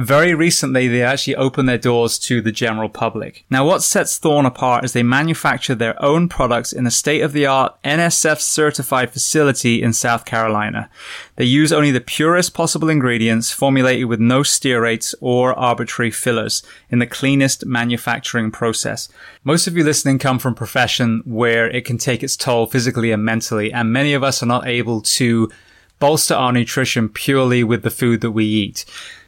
Very recently, they actually opened their doors to the general public. Now, what sets Thorne apart is they manufacture their own products in a state of the art NSF certified facility in South Carolina. They use only the purest possible ingredients formulated with no stearates or arbitrary fillers in the cleanest manufacturing process. Most of you listening come from profession where it can take its toll physically and mentally, and many of us are not able to bolster our nutrition purely with the food that we eat.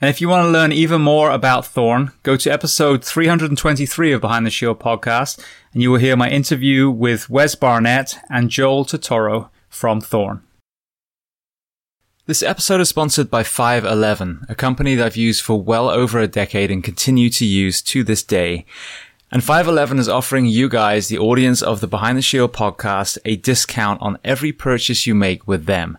And if you want to learn even more about Thorne, go to episode 323 of Behind the Shield podcast, and you will hear my interview with Wes Barnett and Joel Totoro from Thorne. This episode is sponsored by 511, a company that I've used for well over a decade and continue to use to this day. And 511 is offering you guys, the audience of the Behind the Shield podcast, a discount on every purchase you make with them.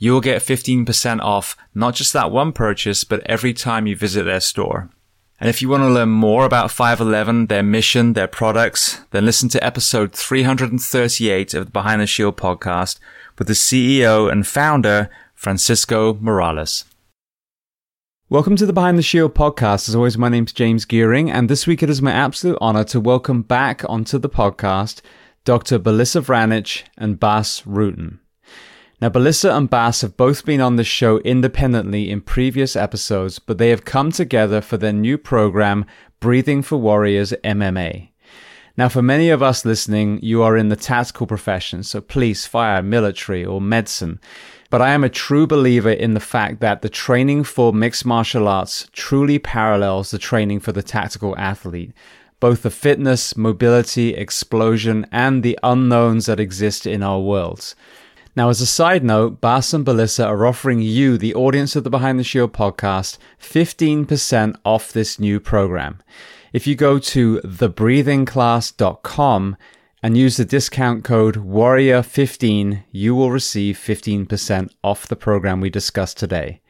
5, you will get 15% off not just that one purchase, but every time you visit their store. And if you want to learn more about 511, their mission, their products, then listen to episode 338 of the Behind the Shield podcast with the CEO and founder, Francisco Morales. Welcome to the Behind the Shield podcast. As always, my name's James Geering, and this week it is my absolute honor to welcome back onto the podcast Dr. Belisa Vranich and Bas Rutten. Now, Belisa and Bas have both been on the show independently in previous episodes, but they have come together for their new program, Breathing for Warriors MMA. Now, for many of us listening, you are in the tactical profession, so police, fire, military, or medicine. But I am a true believer in the fact that the training for mixed martial arts truly parallels the training for the tactical athlete. Both the fitness, mobility, explosion, and the unknowns that exist in our worlds. Now, as a side note, Bas and Belisa are offering you, the audience of the Behind the Shield podcast, 15% off this new program. If you go to thebreathingclass.com and use the discount code WARRIOR15, you will receive 15% off the program we discussed today.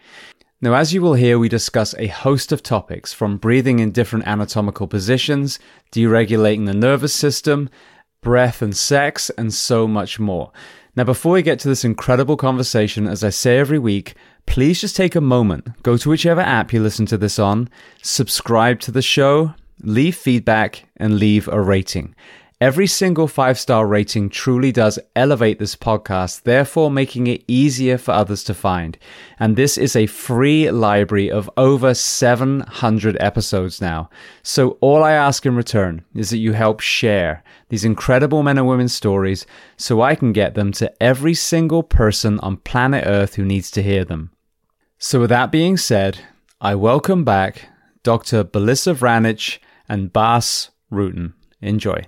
Now, as you will hear, we discuss a host of topics from breathing in different anatomical positions, deregulating the nervous system, breath and sex, and so much more. Now, before we get to this incredible conversation, as I say every week, please just take a moment, go to whichever app you listen to this on, subscribe to the show, leave feedback, and leave a rating. Every single five star rating truly does elevate this podcast, therefore making it easier for others to find. And this is a free library of over 700 episodes now. So all I ask in return is that you help share these incredible men and women's stories so I can get them to every single person on planet Earth who needs to hear them. So with that being said, I welcome back Dr. Belisa Vranich and Bas Rutten. Enjoy.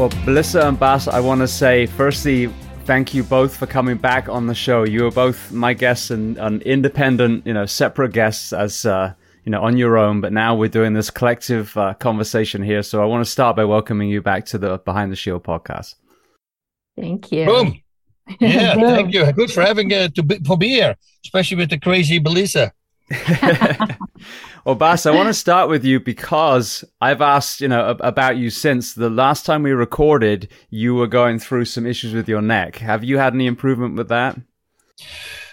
Well, Belisa and Bas, I want to say firstly, thank you both for coming back on the show. You were both my guests and, and independent, you know, separate guests as uh, you know on your own. But now we're doing this collective uh, conversation here. So I want to start by welcoming you back to the Behind the Shield podcast. Thank you. Boom. Yeah, thank you. Good for having uh, to be, for be here, especially with the crazy Belisa. well, Bas, I want to start with you because I've asked, you know, about you since the last time we recorded. You were going through some issues with your neck. Have you had any improvement with that?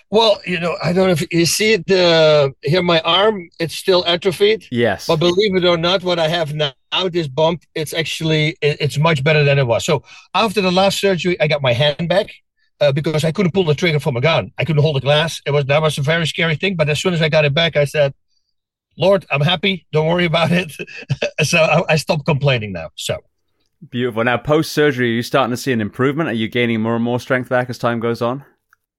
Well, you know, I don't know if you see it uh, here. My arm, it's still atrophied. Yes. But believe it or not, what I have now, this bump, it's actually it, it's much better than it was. So after the last surgery, I got my hand back uh, because I couldn't pull the trigger from a gun. I couldn't hold the glass. It was that was a very scary thing. But as soon as I got it back, I said, "Lord, I'm happy. Don't worry about it." so I, I, stopped complaining now. So beautiful. Now, post surgery, are you starting to see an improvement? Are you gaining more and more strength back as time goes on?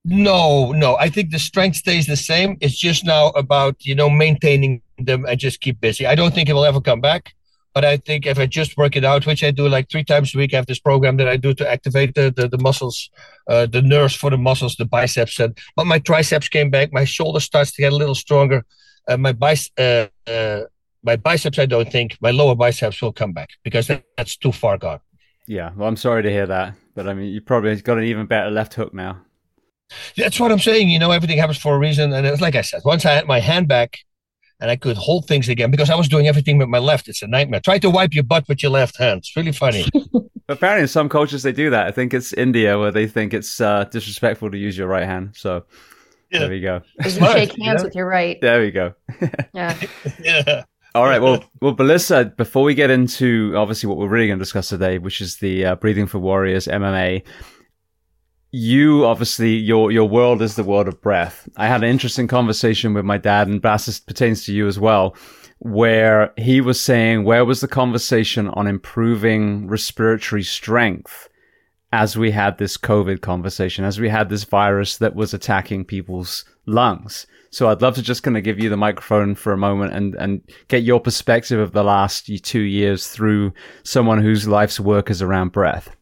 No, no. I think the strength stays the same. It's just now about you know maintaining them and just keep busy. I don't think it will ever come back. But I think if I just work it out, which I do like three times a week, I have this program that I do to activate the the, the muscles, uh, the nerves for the muscles, the biceps. And but my triceps came back, my shoulder starts to get a little stronger. Uh, my biceps, uh, uh, my biceps, I don't think my lower biceps will come back because that, that's too far gone. Yeah, well, I'm sorry to hear that, but I mean, you probably got an even better left hook now. That's what I'm saying. You know, everything happens for a reason, and it's like I said, once I had my hand back, and I could hold things again because I was doing everything with my left. It's a nightmare. Try to wipe your butt with your left hand. It's really funny. Apparently, in some cultures they do that. I think it's India where they think it's uh, disrespectful to use your right hand. So yeah. there we go. You shake hands yeah. with your right. There we go. yeah. yeah. All right. Well, well, Belisa, before we get into obviously what we're really going to discuss today, which is the uh, Breathing for Warriors MMA, you obviously your your world is the world of breath. I had an interesting conversation with my dad, and Bassis pertains to you as well, where he was saying where was the conversation on improving respiratory strength as we had this COVID conversation, as we had this virus that was attacking people's lungs. So I'd love to just kind of give you the microphone for a moment and, and get your perspective of the last two years through someone whose life's work is around breath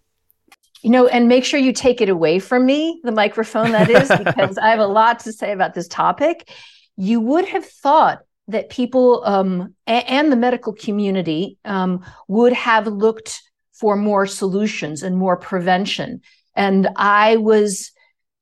you know, and make sure you take it away from me, the microphone that is, because I have a lot to say about this topic. You would have thought that people um, and the medical community um, would have looked for more solutions and more prevention. And I was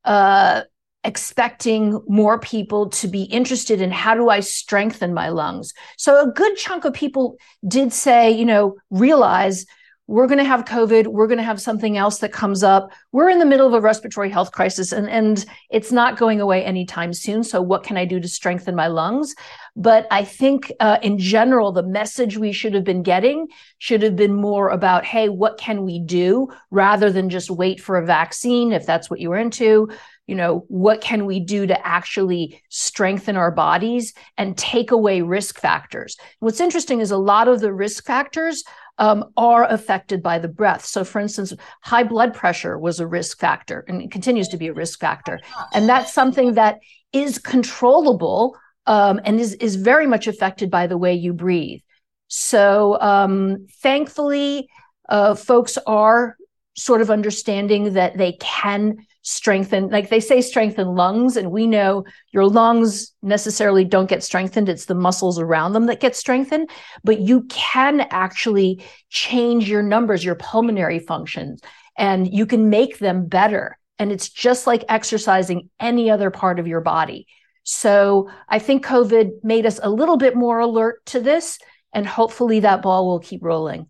uh, expecting more people to be interested in how do I strengthen my lungs. So a good chunk of people did say, you know, realize we're going to have COVID. We're going to have something else that comes up. We're in the middle of a respiratory health crisis and, and it's not going away anytime soon. So, what can I do to strengthen my lungs? But I think uh, in general, the message we should have been getting should have been more about, hey, what can we do rather than just wait for a vaccine if that's what you were into you know what can we do to actually strengthen our bodies and take away risk factors what's interesting is a lot of the risk factors um, are affected by the breath. So, for instance, high blood pressure was a risk factor and it continues to be a risk factor. And that's something that is controllable um, and is, is very much affected by the way you breathe. So, um, thankfully, uh, folks are sort of understanding that they can strengthen like they say strengthen lungs and we know your lungs necessarily don't get strengthened. It's the muscles around them that get strengthened but you can actually change your numbers your pulmonary functions and you can make them better. And it's just like exercising any other part of your body. So i think covid made us a little bit more alert to this and hopefully that ball will keep rolling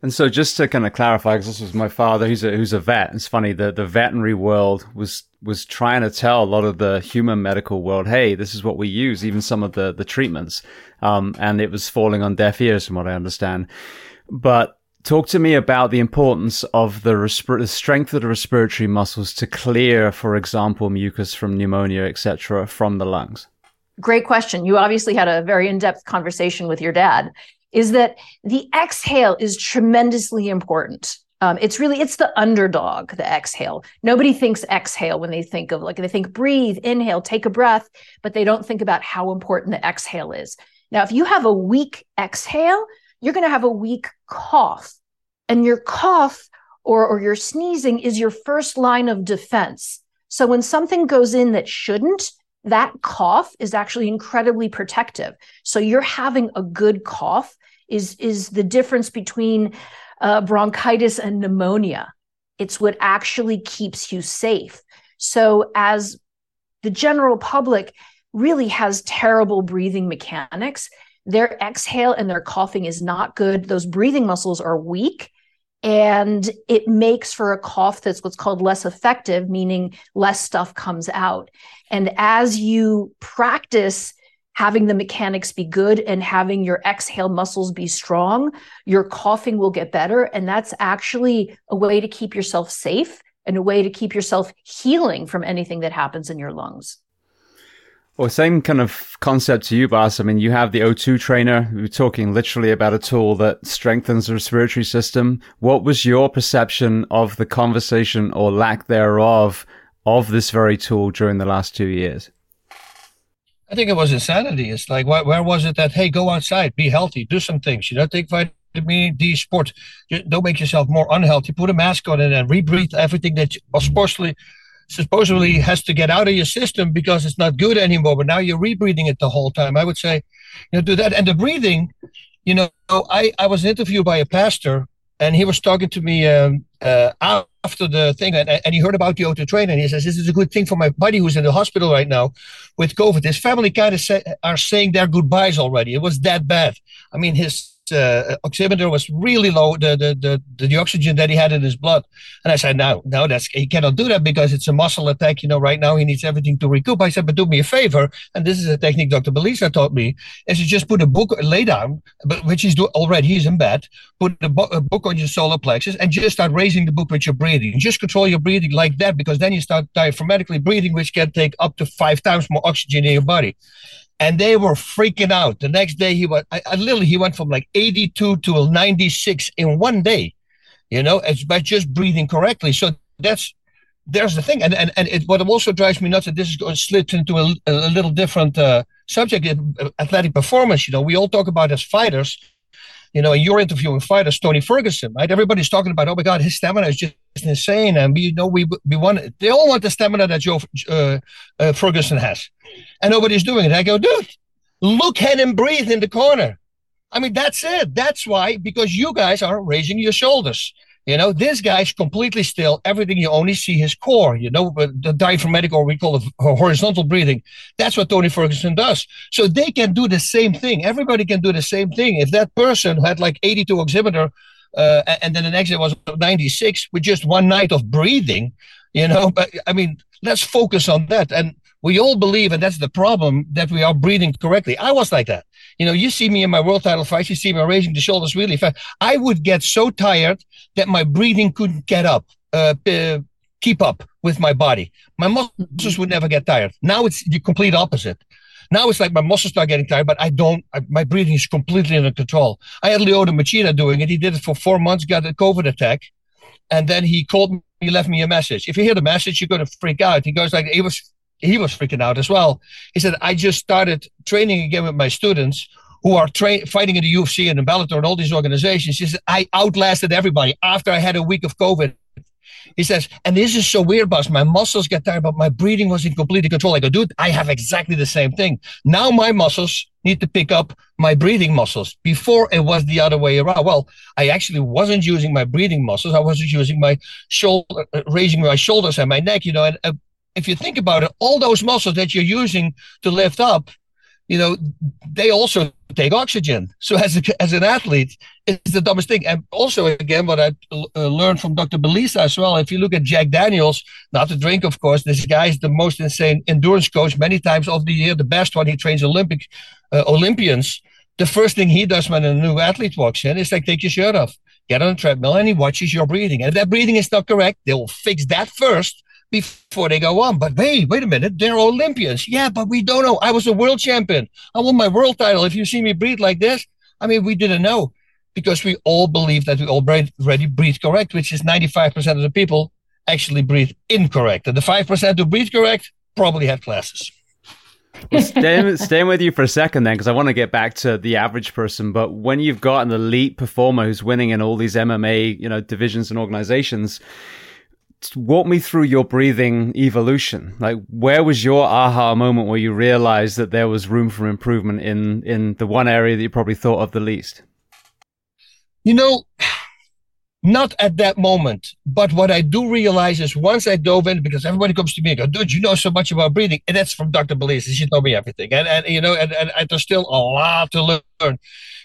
and so, just to kind of clarify, because this was my father, who's a who's a vet. It's funny that the veterinary world was was trying to tell a lot of the human medical world, "Hey, this is what we use." Even some of the the treatments, um, and it was falling on deaf ears, from what I understand. But talk to me about the importance of the, resp- the strength of the respiratory muscles to clear, for example, mucus from pneumonia, etc., from the lungs. Great question. You obviously had a very in depth conversation with your dad is that the exhale is tremendously important. Um, it's really it's the underdog the exhale. Nobody thinks exhale when they think of like they think breathe inhale take a breath but they don't think about how important the exhale is. Now if you have a weak exhale you're going to have a weak cough and your cough or, or your sneezing is your first line of defense. So when something goes in that shouldn't that cough is actually incredibly protective. So you're having a good cough is is the difference between uh, bronchitis and pneumonia. It's what actually keeps you safe. So as the general public really has terrible breathing mechanics, their exhale and their coughing is not good. Those breathing muscles are weak and it makes for a cough that's what's called less effective, meaning less stuff comes out. And as you practice having the mechanics be good and having your exhale muscles be strong, your coughing will get better. And that's actually a way to keep yourself safe and a way to keep yourself healing from anything that happens in your lungs. Well, same kind of concept to you, Bas. I mean, you have the O2 trainer. We are talking literally about a tool that strengthens the respiratory system. What was your perception of the conversation or lack thereof of this very tool during the last two years? I think it was insanity. It's like, where, was it that, hey, go outside, be healthy, do some things, you know, take vitamin D, sport. Don't make yourself more unhealthy. Put a mask on it and rebreathe everything that you, supposedly supposedly has to get out of your system because it's not good anymore. But now you're rebreathing it the whole time. I would say, you know, do that. And the breathing, you know, I, I was interviewed by a pastor and he was talking to me um, uh, after the thing and, and he heard about the O2 train and he says, this is a good thing for my buddy who's in the hospital right now with COVID. His family kind of say, are saying their goodbyes already. It was that bad. I mean, his uh, oximeter was really low, the, the, the, the, oxygen that he had in his blood. And I said, no, no, that's, he cannot do that because it's a muscle attack. You know, right now he needs everything to recoup. I said, but do me a favor. And this is a technique Dr. Belisa taught me is to just put a book, lay down, but which he's do, already, he's in bed, put bo- a book on your solar plexus and just start raising the book with your breathing. Just control your breathing like that because then you start diaphragmatically breathing, which can take up to five times more oxygen in your body and they were freaking out. The next day, he was I, I literally he went from like 82 to 96 in one day, you know, as by just breathing correctly. So that's there's the thing, and and and it, what also drives me nuts, and this is going to slip into a, a little different uh, subject, uh, athletic performance. You know, we all talk about as fighters. You know, in your interviewing fighters, Tony Ferguson, right? Everybody's talking about, oh my God, his stamina is just insane, and we you know we we want. They all want the stamina that Joe uh, uh, Ferguson has and nobody's doing it. I go, dude, look at him breathe in the corner. I mean, that's it. That's why, because you guys are raising your shoulders. You know, this guy's completely still. Everything you only see his core. You know, the diaphragmatic, or we call it horizontal breathing. That's what Tony Ferguson does. So they can do the same thing. Everybody can do the same thing. If that person had like 82 oximeter, uh, and then the next day was 96 with just one night of breathing, you know, but I mean, let's focus on that. And we all believe, and that's the problem, that we are breathing correctly. I was like that. You know, you see me in my world title fights, you see me raising the shoulders really fast. I would get so tired that my breathing couldn't get up, uh, uh, keep up with my body. My muscles would never get tired. Now it's the complete opposite. Now it's like my muscles start getting tired, but I don't. I, my breathing is completely under control. I had Lyoto Machida doing it. He did it for four months, got a COVID attack, and then he called me. He left me a message. If you hear the message, you're going to freak out. He goes like he was. He was freaking out as well. He said, "I just started training again with my students." Who are tra- fighting in the UFC and in Bellator and all these organizations? He said, I outlasted everybody after I had a week of COVID. He says, and this is so weird, Bas. My muscles get tired, but my breathing was in complete control. I go, dude, I have exactly the same thing. Now my muscles need to pick up my breathing muscles. Before it was the other way around. Well, I actually wasn't using my breathing muscles. I was using my shoulder, uh, raising my shoulders and my neck, you know. And uh, if you think about it, all those muscles that you're using to lift up, you know, they also take oxygen. So as a, as an athlete, it's the dumbest thing. And also, again, what I uh, learned from Dr. Belisa as well. If you look at Jack Daniels, not to drink, of course, this guy is the most insane endurance coach. Many times of the year, the best one. He trains Olympic uh, Olympians. The first thing he does when a new athlete walks in is like take your shirt off, get on a treadmill, and he watches your breathing. And if that breathing is not correct, they will fix that first before they go on. But wait, wait a minute, they're Olympians. Yeah, but we don't know. I was a world champion. I won my world title. If you see me breathe like this, I mean, we didn't know because we all believe that we all already breathe correct, which is 95% of the people actually breathe incorrect. And the 5% who breathe correct probably have classes. well, staying, staying with you for a second then, because I want to get back to the average person. But when you've got an elite performer who's winning in all these MMA, you know, divisions and organizations, walk me through your breathing evolution. Like, where was your aha moment where you realized that there was room for improvement in in the one area that you probably thought of the least? You know, not at that moment. But what I do realize is once I dove in, because everybody comes to me and go, dude, you know so much about breathing. And that's from Dr. Belisa. She told me everything. And, and you know, and, and, and there's still a lot to learn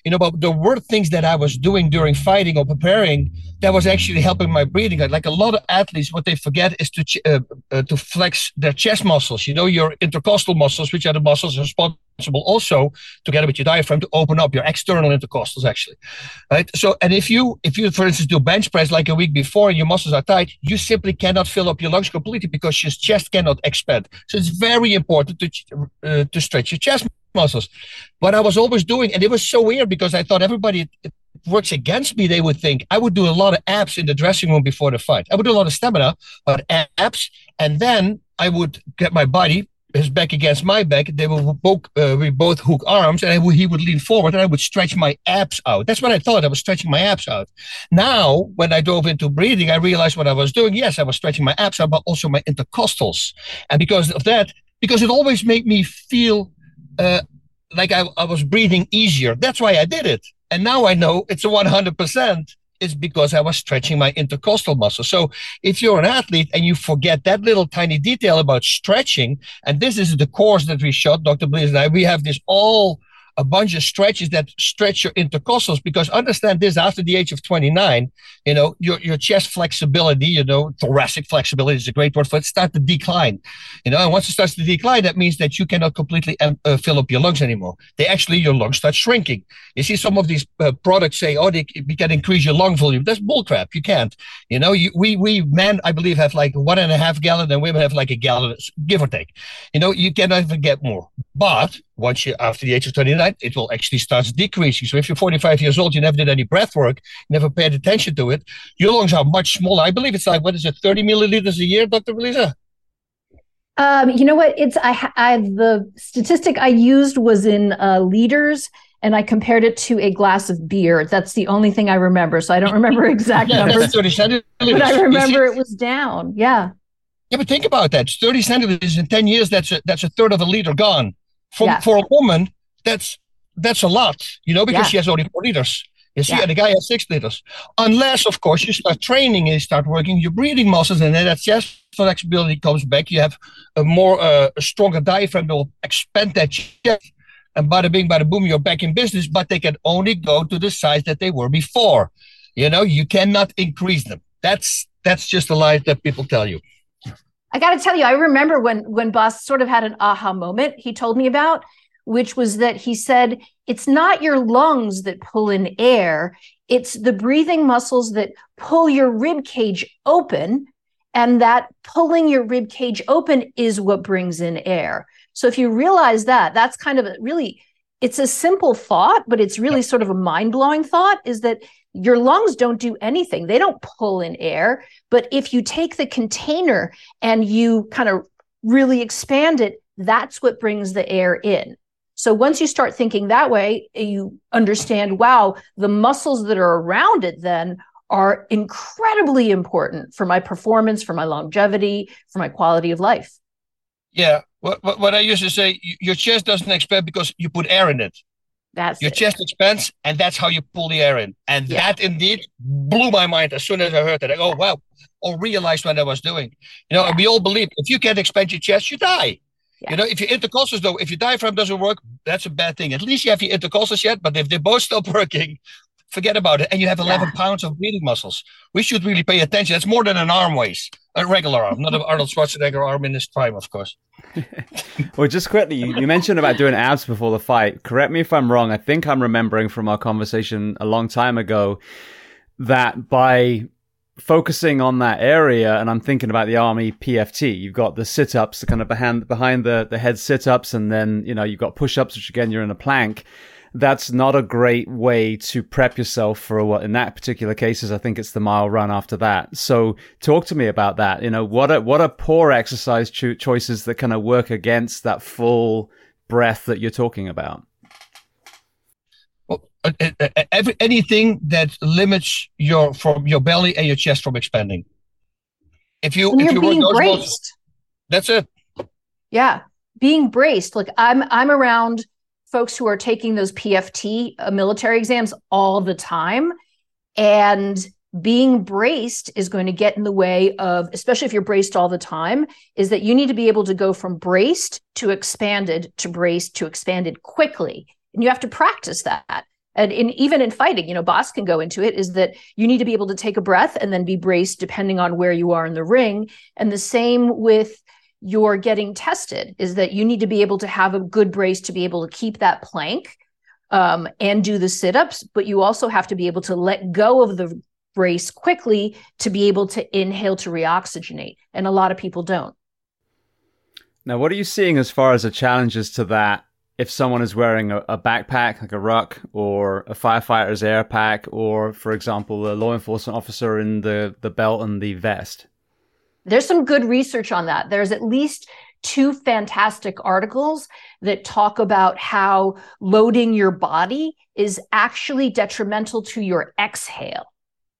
you know, but there were things that I was doing during fighting or preparing that was actually helping my breathing. Like a lot of athletes, what they forget is to uh, uh, to flex their chest muscles. You know, your intercostal muscles, which are the muscles responsible also together with your diaphragm to open up your external intercostals actually right so and if you if you for instance do bench press like a week before and your muscles are tight you simply cannot fill up your lungs completely because your chest cannot expand so it's very important to uh, to stretch your chest muscles. But I was always doing, and it was so weird because I thought everybody works against me. They would think I would do a lot of abs in the dressing room before the fight. I would do a lot of stamina, but abs, and then I would get my body his back against my back. They would both uh, we both hook arms, and would, he would lean forward, and I would stretch my abs out. That's what I thought. I was stretching my abs out. Now, when I dove into breathing, I realized what I was doing. Yes, I was stretching my abs out, but also my intercostals, and because of that, because it always made me feel uh, like I, I was breathing easier. That's why I did it. And now I know it's a 100% is because I was stretching my intercostal muscle. So if you're an athlete and you forget that little tiny detail about stretching, and this is the course that we shot, Dr. Belisa and I, we have this all a bunch of stretches that stretch your intercostals because understand this after the age of 29 you know your, your chest flexibility you know thoracic flexibility is a great word for it start to decline. You know and once it starts to decline that means that you cannot completely um, uh, fill up your lungs anymore. They actually your lungs start shrinking. You see some of these uh, products say oh they, we can increase your lung volume. That's bullcrap. You can't. You know you, we we men i believe have like one and a half gallon and women have like a gallon give or take. You know you cannot even get more. But once you after the age of 29 it will actually start decreasing so if you're 45 years old you never did any breath work never paid attention to it your lungs are much smaller i believe it's like what is it 30 milliliters a year dr Belisa? um, you know what it's i i the statistic i used was in uh, liters and I compared it to a glass of beer. That's the only thing I remember. So I don't remember exact yeah, numbers. 30. But I remember it was down. Yeah. Yeah, but think about that. 30 centiliters in 10 years, that's a, that's a third of a liter gone. For, yeah. for a woman, that's that's a lot, you know, because yeah. she has only four liters. You see, yeah. and the guy has six liters. Unless, of course, you start training and you start working your breathing muscles, and then that chest flexibility comes back. You have a more uh, a stronger diaphragm that will expand that chest. And bada bing, bada boom, you're back in business, but they can only go to the size that they were before. You know, you cannot increase them. That's that's just a lie that people tell you. I got to tell you, I remember when when Bas sort of had an aha moment. He told me about, which was that he said it's not your lungs that pull in air; it's the breathing muscles that pull your rib cage open, And that pulling your rib cage open is what brings in air. So if you realize that, that's kind of a really, it's a simple thought, but it's really sort of a mind blowing thought is that your lungs don't do anything. They don't pull in air. But if you take the container and you kind of really expand it, that's what brings the air in. So once you start thinking that way, you understand, wow, the muscles that are around it then are incredibly important for my performance, for my longevity, for my quality of life. Yeah. What, what, what I used to say, your chest doesn't expand because you put air in it. That's your it. chest expands, and that's how you pull the air in. And yeah. that indeed blew my mind as soon as I heard that. I go, oh, wow, or realized what I was doing. You know, yeah. we all believe if you can't expand your chest, you die. Yeah. You know, if your intercostals though, if your diaphragm doesn't work, that's a bad thing. At least you have your intercostals yet, but if they're both stop working, forget about it. And you have 11 yeah. pounds of breathing muscles. We should really pay attention. That's more than an arm weighs, a regular arm, not an Arnold Schwarzenegger arm in his prime, of course. well, just quickly, you, you mentioned about doing abs before the fight. Correct me if I'm wrong. I think I'm remembering from our conversation a long time ago that by focusing on that area, and I'm thinking about the army PFT. You've got the sit ups, the kind of behind behind the the head sit ups, and then you know you've got push ups, which again you're in a plank. That's not a great way to prep yourself for what in that particular cases. I think it's the mile run after that. So talk to me about that. You know what are what are poor exercise cho- choices that kind of work against that full breath that you're talking about? Uh, uh, uh, every, anything that limits your from your belly and your chest from expanding. If you and if you're you being braced, muscles, that's it. Yeah, being braced. Like I'm I'm around folks who are taking those PFT uh, military exams all the time, and being braced is going to get in the way of, especially if you're braced all the time, is that you need to be able to go from braced to expanded to braced to expanded quickly. And you have to practice that. And in, even in fighting you know Bas can go into it is that you need to be able to take a breath and then be braced depending on where you are in the ring. And the same with your getting tested is that you need to be able to have a good brace to be able to keep that plank um, and do the sit-ups but you also have to be able to let go of the brace quickly to be able to inhale to reoxygenate and a lot of people don't now what are you seeing as far as the challenges to that if someone is wearing a, a, backpack, like a ruck, or a firefighter's air pack, or, for example, a law enforcement officer in the, the belt and the vest? There's some good research on that. There's at least two fantastic articles that talk about how loading your body is actually detrimental to your exhale,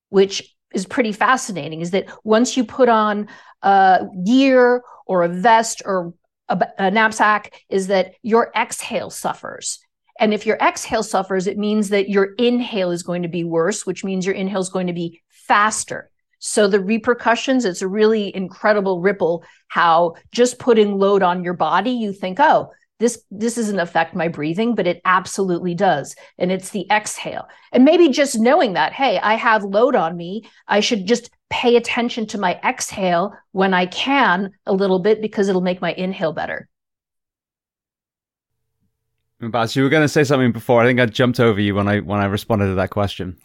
which is pretty fascinating. Is that once you put on a gear or a vest or a, a knapsack is that your exhale suffers. And if your exhale suffers, it means that your inhale is going to be worse, which means your inhale is going to be faster. So the repercussions, it's a really incredible ripple how just putting load on your body, you think, oh, this this doesn't affect my breathing, but it absolutely does. And it's the exhale. And maybe just knowing that, hey, I have load on me, I should just pay attention to my exhale when I can a little bit because it'll make my inhale better. Bas, you were going to say something before. I think I jumped over you when I when I responded to that question.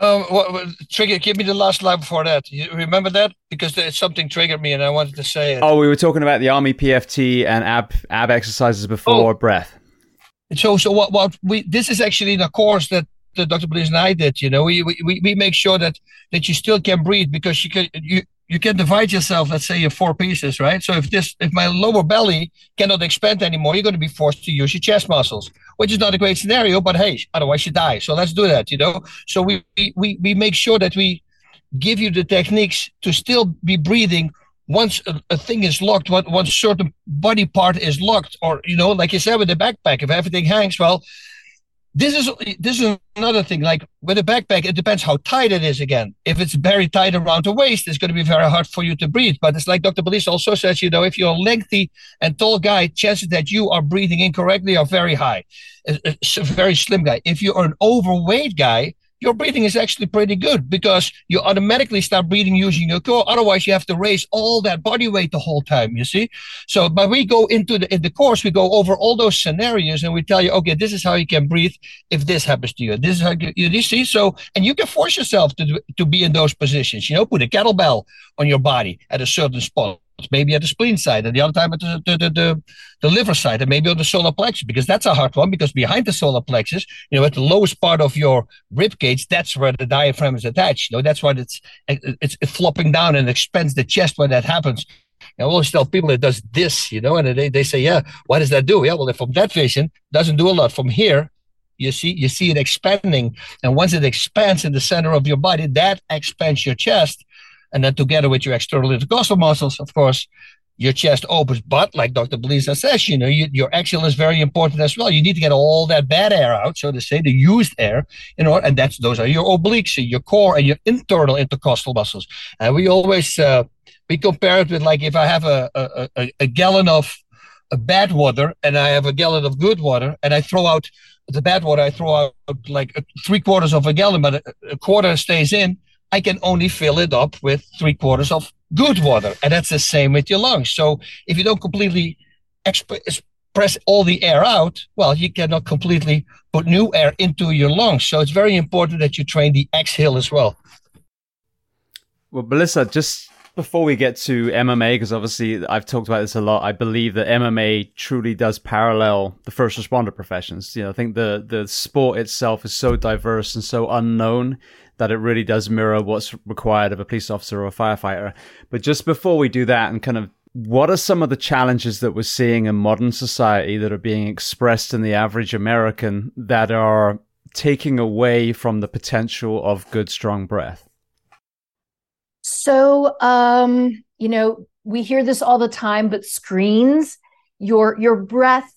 Um, what, trigger? Give me the last line before that. You remember that because something triggered me, and I wanted to say it. Oh, we were talking about the army PFT and ab ab exercises before oh. breath. So, so what? What we this is actually the course that uh, Dr. Belisa and I did. You know, we, we we make sure that that you still can breathe because you can you you can divide yourself, let's say, in four pieces, right? So if this if my lower belly cannot expand anymore, you're going to be forced to use your chest muscles, which is not a great scenario. But hey, otherwise you die. So let's do that. You know. So we we we make sure that we give you the techniques to still be breathing once a, a, thing is locked, once certain body part is locked, or you know, like you said with the backpack, if everything hangs, well, this is this is another thing. Like with a backpack, it depends how tight it is. Again, if it's very tight around the waist, it's going to be very hard for you to breathe. But it's like Dr. Belisa also says, you know, if you're a lengthy and tall guy, chances that you are breathing incorrectly are very high. It's a very slim guy. If you're an overweight guy, your breathing is actually pretty good because you automatically start breathing using your core. Otherwise, you have to raise all that body weight the whole time. You see. So, but we go into the in the course, we go over all those scenarios and we tell you, okay, this is how you can breathe if this happens to you. This is how you, you see. So, and you can force yourself to to be in those positions. You know, put a kettlebell on your body at a certain spot maybe at the spleen side, and the other time at the, the, the, the, liver side, and maybe on the solar plexus, because that's a hard one. Because behind the solar plexus, you know, at the lowest part of your rib cage, that's where the diaphragm is attached. You know, that's why it's it's, it's flopping down and expands the chest when that happens. I always tell people it does this, you know, and they, they say, yeah, what does that do? Yeah, well, from that vision, doesn't do a lot. From here, you see you see it expanding, and once it expands in the center of your body, that expands your chest, and then together with your external intercostal muscles, of course, your chest opens. But like Dr. Belisa says, you know, you, your exhale is very important as well. You need to get all that bad air out, so to say, the used air, you know, and that's those are your obliques, your core, and your internal intercostal muscles. And we always uh, we compare it with like if I have a a, a, a gallon of a bad water and I have a gallon of good water, and I throw out the bad water, I throw out like three quarters of a gallon, but a, a quarter stays in I can only fill it up with three quarters of good water. And that's the same with your lungs. So if you don't completely exp- press all the air out, well, you cannot completely put new air into your lungs. So it's very important that you train the exhale as well. Well, Belisa, just before we get to MMA, because obviously I've talked about this a lot, I believe that MMA truly does parallel the first responder professions. You know, I think the the sport itself is so diverse and so unknown that it really does mirror what's required of a police officer or a firefighter. But just before we do that and kind of what are some of the challenges that we're seeing in modern society that are being expressed in the average American that are taking away from the potential of good, strong breath? So, um, you know, we hear this all the time, but screens, your your breath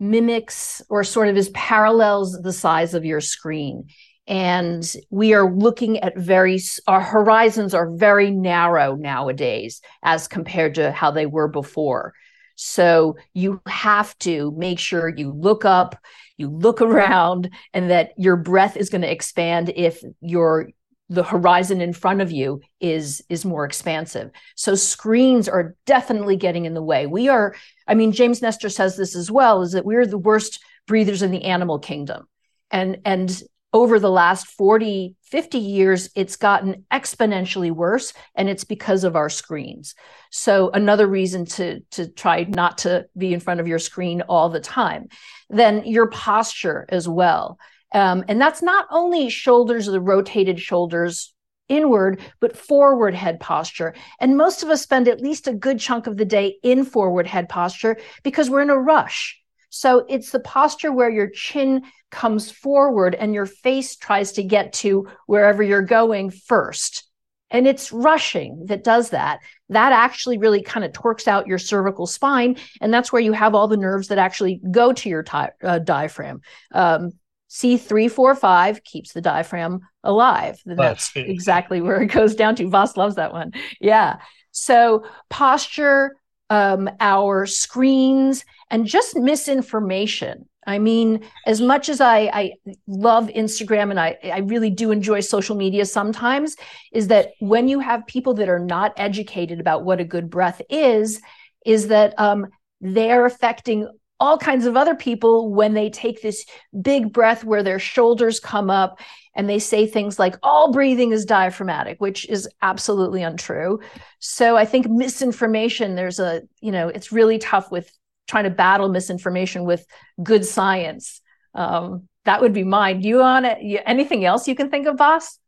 mimics or sort of is parallels the size of your screen and we are looking at very our horizons are very narrow nowadays as compared to how they were before. So you have to make sure you look up you look around and that your breath is going to expand if your the horizon in front of you is is more expansive. So screens are definitely getting in the way. We are i mean james nestor says this as well is that we're the worst breathers in the animal kingdom. And and over the last 40, 50 years, it's gotten exponentially worse, and it's because of our screens. So another reason to, to try not to be in front of your screen all the time. Then your posture as well. Um, and that's not only shoulders, the rotated shoulders inward, but forward head posture. And most of us spend at least a good chunk of the day in forward head posture because we're in a rush. So it's the posture where your chin comes forward and your face tries to get to wherever you're going first. And it's rushing that does that. That actually really kind of torques out your cervical spine. And that's where you have all the nerves that actually go to your ti- uh, diaphragm. Um, C345 keeps the diaphragm alive. That's exactly where it goes down to. Bas loves that one. Yeah. So posture, um, our screens, and just misinformation. I mean, as much as I, I love Instagram and I, I really do enjoy social media sometimes, is that when you have people that are not educated about what a good breath is, is that um, they're affecting all kinds of other people when they take this big breath where their shoulders come up and they say things like all breathing is diaphragmatic which is absolutely untrue so i think misinformation there's a you know it's really tough with trying to battle misinformation with good science. Um, that would be mine. You want it? Anything else you can think of, Bas?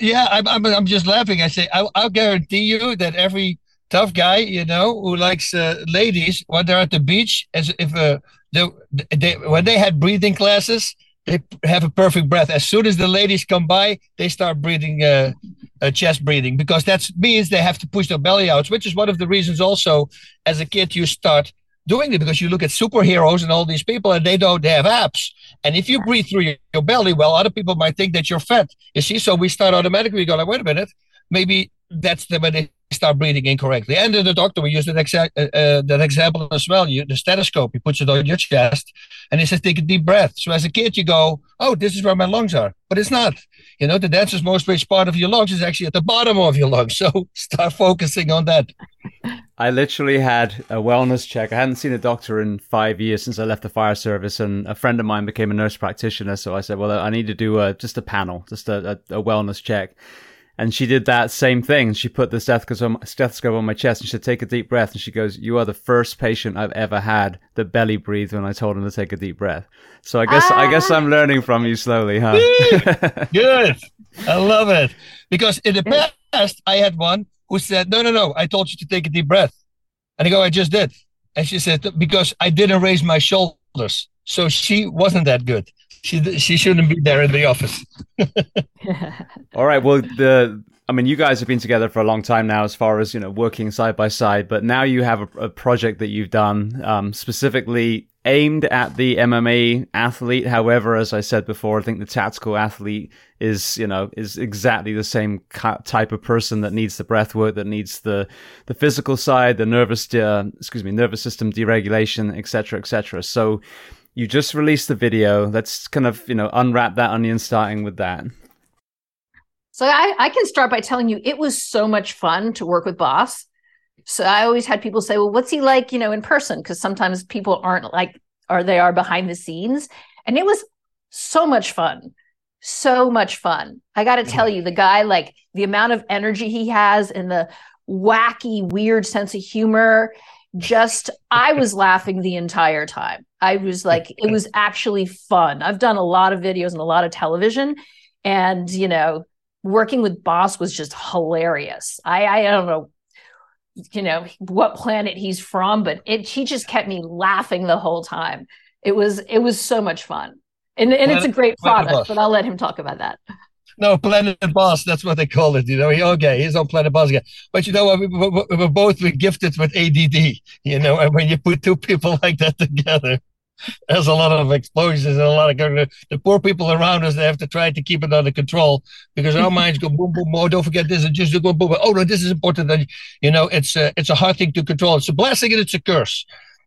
Yeah, I'm, I'm, I'm just laughing. I say, I'll, I'll guarantee you that every tough guy, you know, who likes uh, ladies when they're at the beach, as if uh, they, they, when they had breathing classes, they have a perfect breath. As soon as the ladies come by, they start breathing, uh, uh, chest breathing, because that means they have to push their belly out, which is one of the reasons also as a kid you start doing it because you look at superheroes and all these people and they don't have abs. And if you breathe through your, your belly, well, other people might think that you're fat. You see, so we start automatically going like, wait a minute, maybe that's the way they start breathing incorrectly. And the doctor, we used that, exa- uh, uh, that example as well. You, the stethoscope, he puts it on your chest and he says, take a deep breath. So as a kid, you go, oh, this is where my lungs are. But it's not. You know, the densest, most rich part of your lungs is actually at the bottom of your lungs. So start focusing on that. I literally had a wellness check. I hadn't seen a doctor in five years since I left the fire service, and a friend of mine became a nurse practitioner. So I said, "Well, I need to do a, just a panel, just a, a, a wellness check." And she did that same thing. She put the stethoscope on my chest and she said, take a deep breath. And she goes, you are the first patient I've ever had that belly breathed when I told him to take a deep breath. So I guess, ah. I guess I'm learning from you slowly, huh? Good. I love it. Because in the past, I had one who said, no, no, no, I told you to take a deep breath. And I go, I just did. And she said, because I didn't raise my shoulders. So she wasn't that good she she shouldn't be there in the office. All right. Well, the I mean, you guys have been together for a long time now, as far as you know, working side by side. But now you have a, a project that you've done um, specifically aimed at the MMA athlete. However, as I said before, I think the tactical athlete is you know is exactly the same type of person that needs the breath work, that needs the the physical side, the nervous uh, excuse me, nervous system dysregulation, etc., etc. So you just released the video. Let's kind of, you know, unwrap that onion starting with that. So I, I can start by telling you it was so much fun to work with Bas. So I always had people say, well, what's he like, you know, in person? Because sometimes people aren't like, or they are behind the scenes. And it was so much fun. So much fun. I got to mm-hmm. tell you, the guy, like the amount of energy he has and the wacky, weird sense of humor just I was laughing the entire time. I was like, it was actually fun. I've done a lot of videos and a lot of television, and you know, working with Bas was just hilarious. I I don't know, you know, what planet he's from, but it he just kept me laughing the whole time. It was it was so much fun, and and it's a great product. But I'll let him talk about that no, Planet Bas. That's what they call it. You know, he, okay, he's on Planet Bas again. But you know what? We, we, we're both gifted with ADD. You know, and when you put two people like that together, there's a lot of explosions and a lot of the poor people around us. They have to try to keep it under control because our minds go boom, boom. Oh, don't forget this and just go boom, boom. Oh no, this is important. That you know, it's a, it's a hard thing to control. It's a blessing and it's a curse.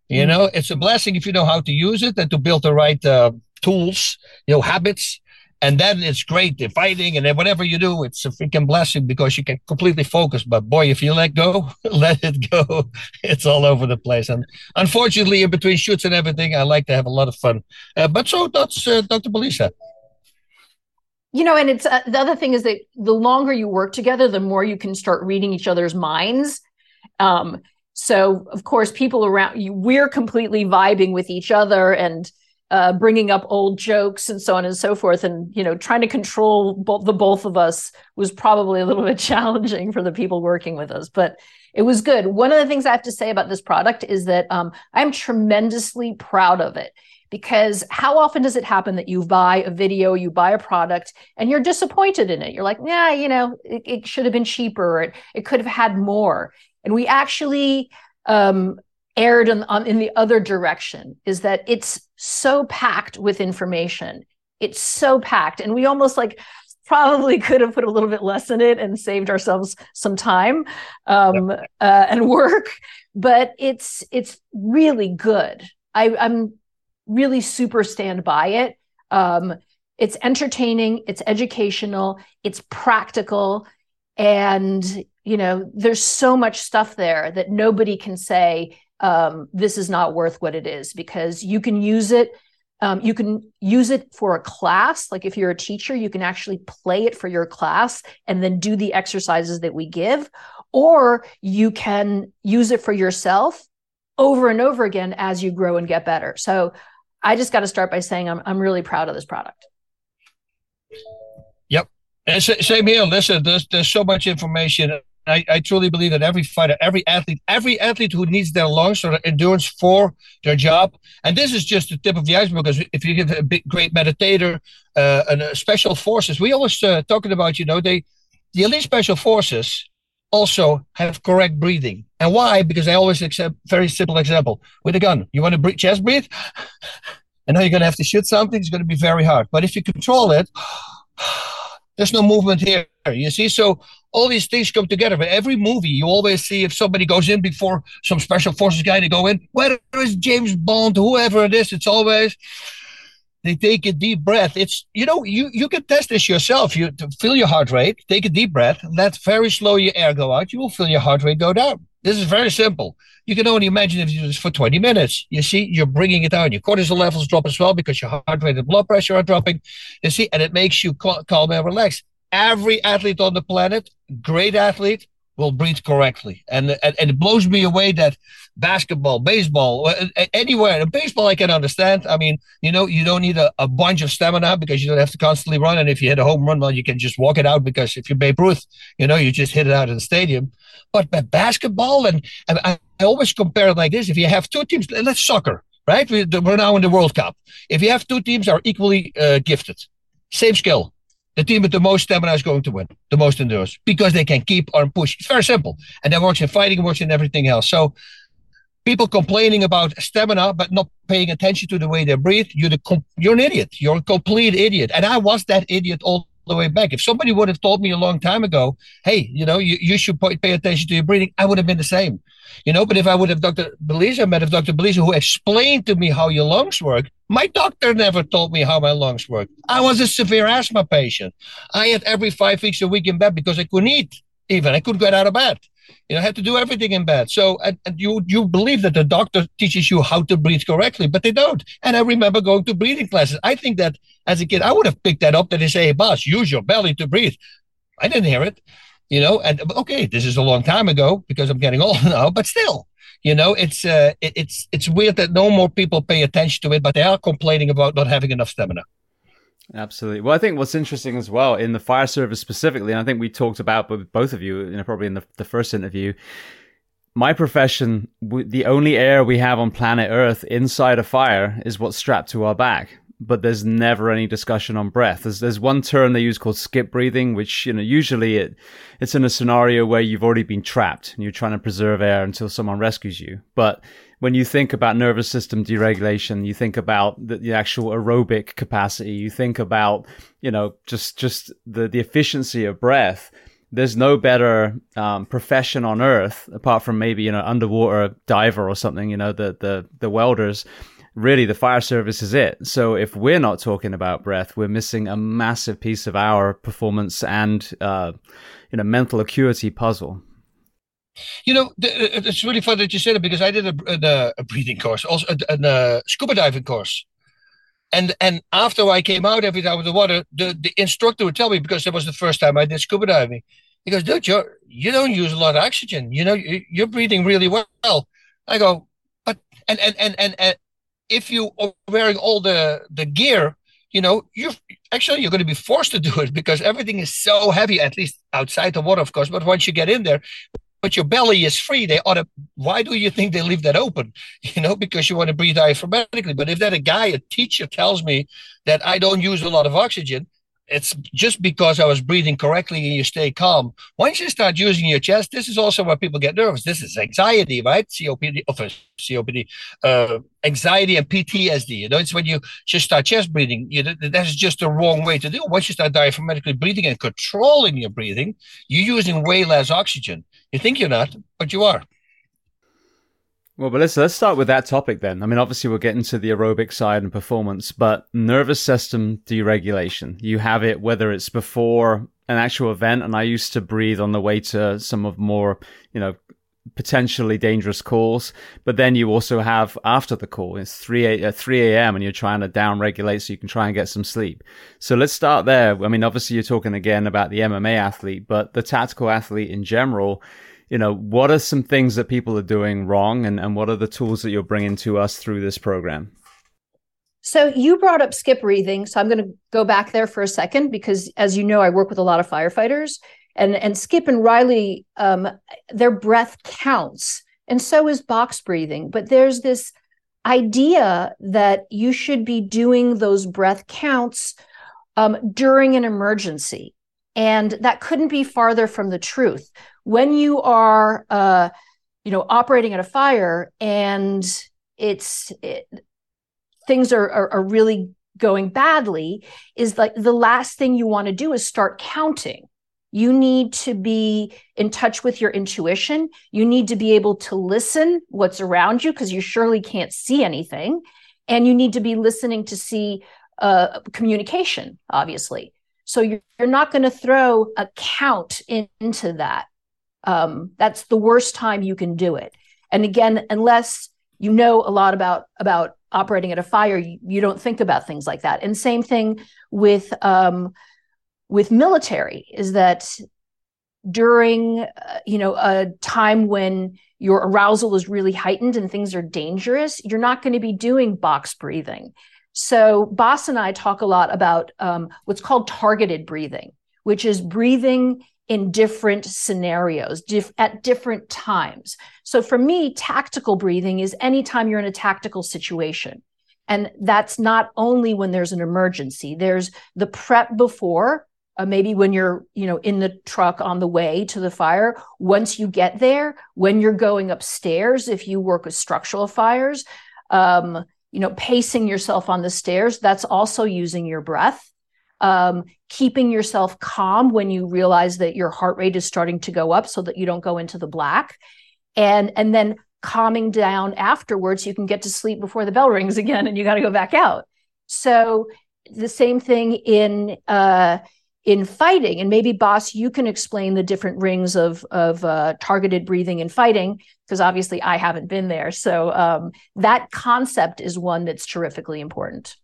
You mm. know, it's a blessing if you know how to use it and to build the right uh, tools, you know, habits and then it's great the fighting and then whatever you do it's a freaking blessing because you can completely focus. But boy if you let go let it go. It's all over the place. And unfortunately in between shoots and everything i like to have a lot of fun. Uh, but so that's uh, dr Belisa. you know and it's uh, the other thing is that the longer you work together the more you can start reading each other's minds. Um, so of course people around you we're completely vibing with each other and uh, bringing up old jokes and so on and so forth. And, you know, trying to control both the both of us was probably a little bit challenging for the people working with us, but it was good. One of the things I have to say about this product is that um, I'm tremendously proud of it because how often does it happen that you buy a video, you buy a product, and you're disappointed in it? You're like, yeah, you know, it, it should have been cheaper. It, it could have had more. And we actually um, aired in, on, in the other direction is that it's so packed with information. It's so packed. And we almost like probably could have put a little bit less in it and saved ourselves some time um, yep. uh, and work. But it's it's really good. I, I'm really super stand by it. Um, it's entertaining, it's educational, it's practical, and you know there's so much stuff there that nobody can say um, this is not worth what it is because you can use it um, you can use it for a class. Like if you're a teacher you can actually play it for your class and then do the exercises that we give or you can use it for yourself over and over again as you grow and get better. So i just got to start by saying i'm, I'm really proud of this product. Yep. And same here. Listen there's, there's so much information I, I truly believe that every fighter, every athlete, every athlete who needs their lungs or endurance for their job, and this is just the tip of the iceberg. Because if you get a big, great meditator uh, and uh, special forces, we always uh, talking about, you know, they the elite special forces also have correct breathing. And why? Because I always accept very simple example with a gun. You want to breathe, chest breathe, and now you're going to have to shoot something. It's going to be very hard. But if you control it, there's no movement here. You see, so all these things come together. But every movie, you always see if somebody goes in before some special forces guy to go in, whether it's James Bond, whoever it is, it's always they take a deep breath. It's you know you you can test this yourself. You feel your heart rate, take a deep breath, let very slow your air go out. You will feel your heart rate go down. This is very simple. You can only imagine if you do this for 20 minutes. You see, you're bringing it down. Your cortisol levels drop as well because your heart rate and blood pressure are dropping. You see, and it makes you calm and relaxed. Every athlete on the planet, great athlete, will breathe correctly. And, and, and it blows me away that basketball, baseball, anywhere. Baseball, I can understand. I mean, you know, you don't need a, a bunch of stamina because you don't have to constantly run. And if you hit a home run, well, you can just walk it out because if you're Babe Ruth, you know, you just hit it out in the stadium. But, but basketball, and, and I, I always compare it like this: if you have two teams, let's soccer, right? We're now in the World Cup. If you have two teams are equally uh, gifted, same skill, the team with the most stamina is going to win, the most endurance, because they can keep on push. It's very simple. And that works in fighting, works in everything else. So people complaining about stamina but not paying attention to the way they breathe, you're the you're an idiot. You're a complete idiot. And I was that idiot all the way back. If somebody would have told me a long time ago, hey, you know, you, you should pay attention to your breathing, I would have been the same. You know, but if I would have Dr. Belisa, met of Dr. Belisa, who explained to me how your lungs work, my doctor never told me how my lungs work. I was a severe asthma patient. I had every five weeks a week in bed because I couldn't eat even. I couldn't get out of bed. You know, I had to do everything in bed. So and, and you you believe that the doctor teaches you how to breathe correctly, but they don't. And I remember going to breathing classes. I think that as a kid, I would have picked that up that they say, hey, Bas, use your belly to breathe. I didn't hear it you know and okay this is a long time ago because i'm getting old now but still you know it's uh, it, it's it's weird that no more people pay attention to it but they are complaining about not having enough stamina. Absolutely. Well i think what's interesting as well in the fire service specifically and i think we talked about both of you you know probably in the, the first interview my profession the only air we have on planet earth inside a fire is what's strapped to our back but there's never any discussion on breath. There's there's one term they use called skip breathing, which you know usually it it's in a scenario where you've already been trapped and you're trying to preserve air until someone rescues you. But when you think about nervous system dysregulation, you think about the, the actual aerobic capacity, you think about you know just just the the efficiency of breath. There's no better um, profession on earth apart from maybe you know underwater diver or something. You know the the the welders really the fire service is it. So if we're not talking about breath, we're missing a massive piece of our performance and uh, you know mental acuity puzzle. You know, uh, uh, it's really funny that you said it because I did a, uh, a breathing course, also a, a, scuba diving course. And and after I came out every time with the water, the, the instructor would tell me because that was the first time I did scuba diving. He goes, dude, you're, you don't use a lot of oxygen. You know, you're breathing really well. I go, but and and and and, and if you are wearing all the the gear, you know, you actually you're going to be forced to do it because everything is so heavy, at least outside the water, of course. But once you get in there, but your belly is free. They ought to. Why do you think they leave that open? You know, because you want to breathe diaphragmatically. But if that a guy, a teacher, tells me that I don't use a lot of oxygen, it's just because I was breathing correctly and you stay calm. Once you start using your chest, this is also where people get nervous. This is anxiety, right? COPD, COPD, uh, anxiety and PTSD. You know, it's when you just start chest breathing. You, that's just the wrong way to do. Once you start diaphragmatically breathing and controlling your breathing, you're using way less oxygen. You think you're not, but you are. Well, but let's let's start with that topic then. I mean, obviously we'll get into the aerobic side and performance, but nervous system dysregulation. You have it whether it's before an actual event, and I used to breathe on the way to some of more, you know, potentially dangerous calls. But then you also have after the call. It's three a, uh, three a.m. and you're trying to down regulate so you can try and get some sleep. So let's start there. I mean, obviously you're talking again about the MMA athlete, but the tactical athlete in general you know, what are some things that people are doing wrong and, and what are the tools that you're bringing to us through this program? So you brought up skip breathing. So I'm going to go back there for a second because, as you know, I work with a lot of firefighters, and and Skip and Riley, um, their breath counts, and so is box breathing. But there's this idea that you should be doing those breath counts um, during an emergency, and that couldn't be farther from the truth when you are uh, you know operating at a fire and it's it, things are, are, are really going badly is like the last thing you want to do is start counting You need to be in touch with your intuition. You need to be able to listen what's around you because you surely can't see anything. And you need to be listening to see uh, communication, obviously. So you're, you're not going to throw a count in, into that. Um, that's the worst time you can do it. And again, unless you know a lot about about operating at a fire, you, you don't think about things like that. And same thing with um, with military is that during uh, you know a time when your arousal is really heightened and things are dangerous you're not going to be doing box breathing so Bas and i talk a lot about um, what's called targeted breathing which is breathing in different scenarios at different times. So for me tactical breathing is anytime you're in a tactical situation. And that's not only when there's an emergency. There's the prep before uh, maybe when you're you know in the truck on the way to the fire. Once you get there when you're going upstairs if you work with structural fires um, you know pacing yourself on the stairs that's also using your breath um, keeping yourself calm when you realize that your heart rate is starting to go up so that you don't go into the black. And and then calming down afterwards you can get to sleep before the bell rings again and you got to go back out. So the same thing in uh, in fighting and maybe Bas you can explain the different rings of of uh, targeted breathing and fighting because obviously i haven't been there. So um, that concept is one that's terrifically important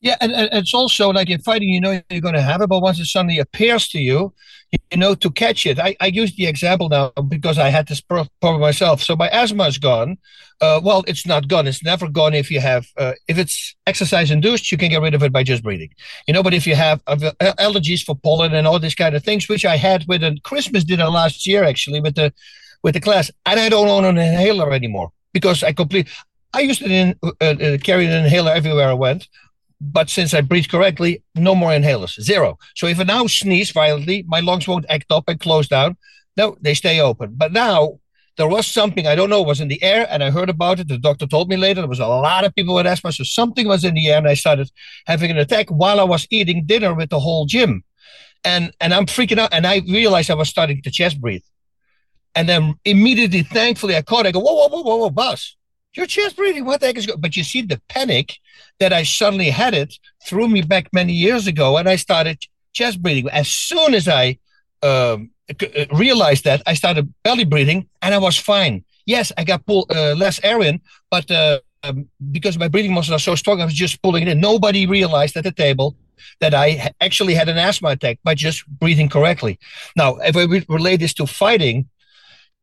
yeah, and, and it's also like in fighting, you know you're going to have it, but once it suddenly appears to you, you know to catch it. I, I use the example now because I had this problem myself. So my asthma is gone. Uh, well, it's not gone. It's never gone if you have uh, if it's exercise induced, you can get rid of it by just breathing. You know, but if you have uh, allergies for pollen and all these kind of things, which I had with a Christmas dinner last year actually with the with the class, and I don't own an inhaler anymore because I complete. I used to uh, uh, carry an inhaler everywhere I went but since I breathe correctly, no more inhalers, zero. So if I now sneeze violently, my lungs won't act up and close down. No, they stay open. But now there was something I don't know was in the air, and I heard about it. The doctor told me later there was a lot of people with asthma, so something was in the air, and I started having an attack while I was eating dinner with the whole gym, and and I'm freaking out, and I realized I was starting to chest breathe, and then immediately, thankfully, I caught. I go, whoa, whoa, whoa, whoa, whoa, Bas, your chest breathing. What the heck is going? But you see, the panic that I suddenly had it threw me back many years ago, and I started chest breathing. As soon as I um, uh, realized that, I started belly breathing, and I was fine. Yes, I got pull, uh, less air in, but uh, um, because my breathing muscles are so strong, I was just pulling it in. Nobody realized at the table that I actually had an asthma attack by just breathing correctly. Now, if I relate this to fighting,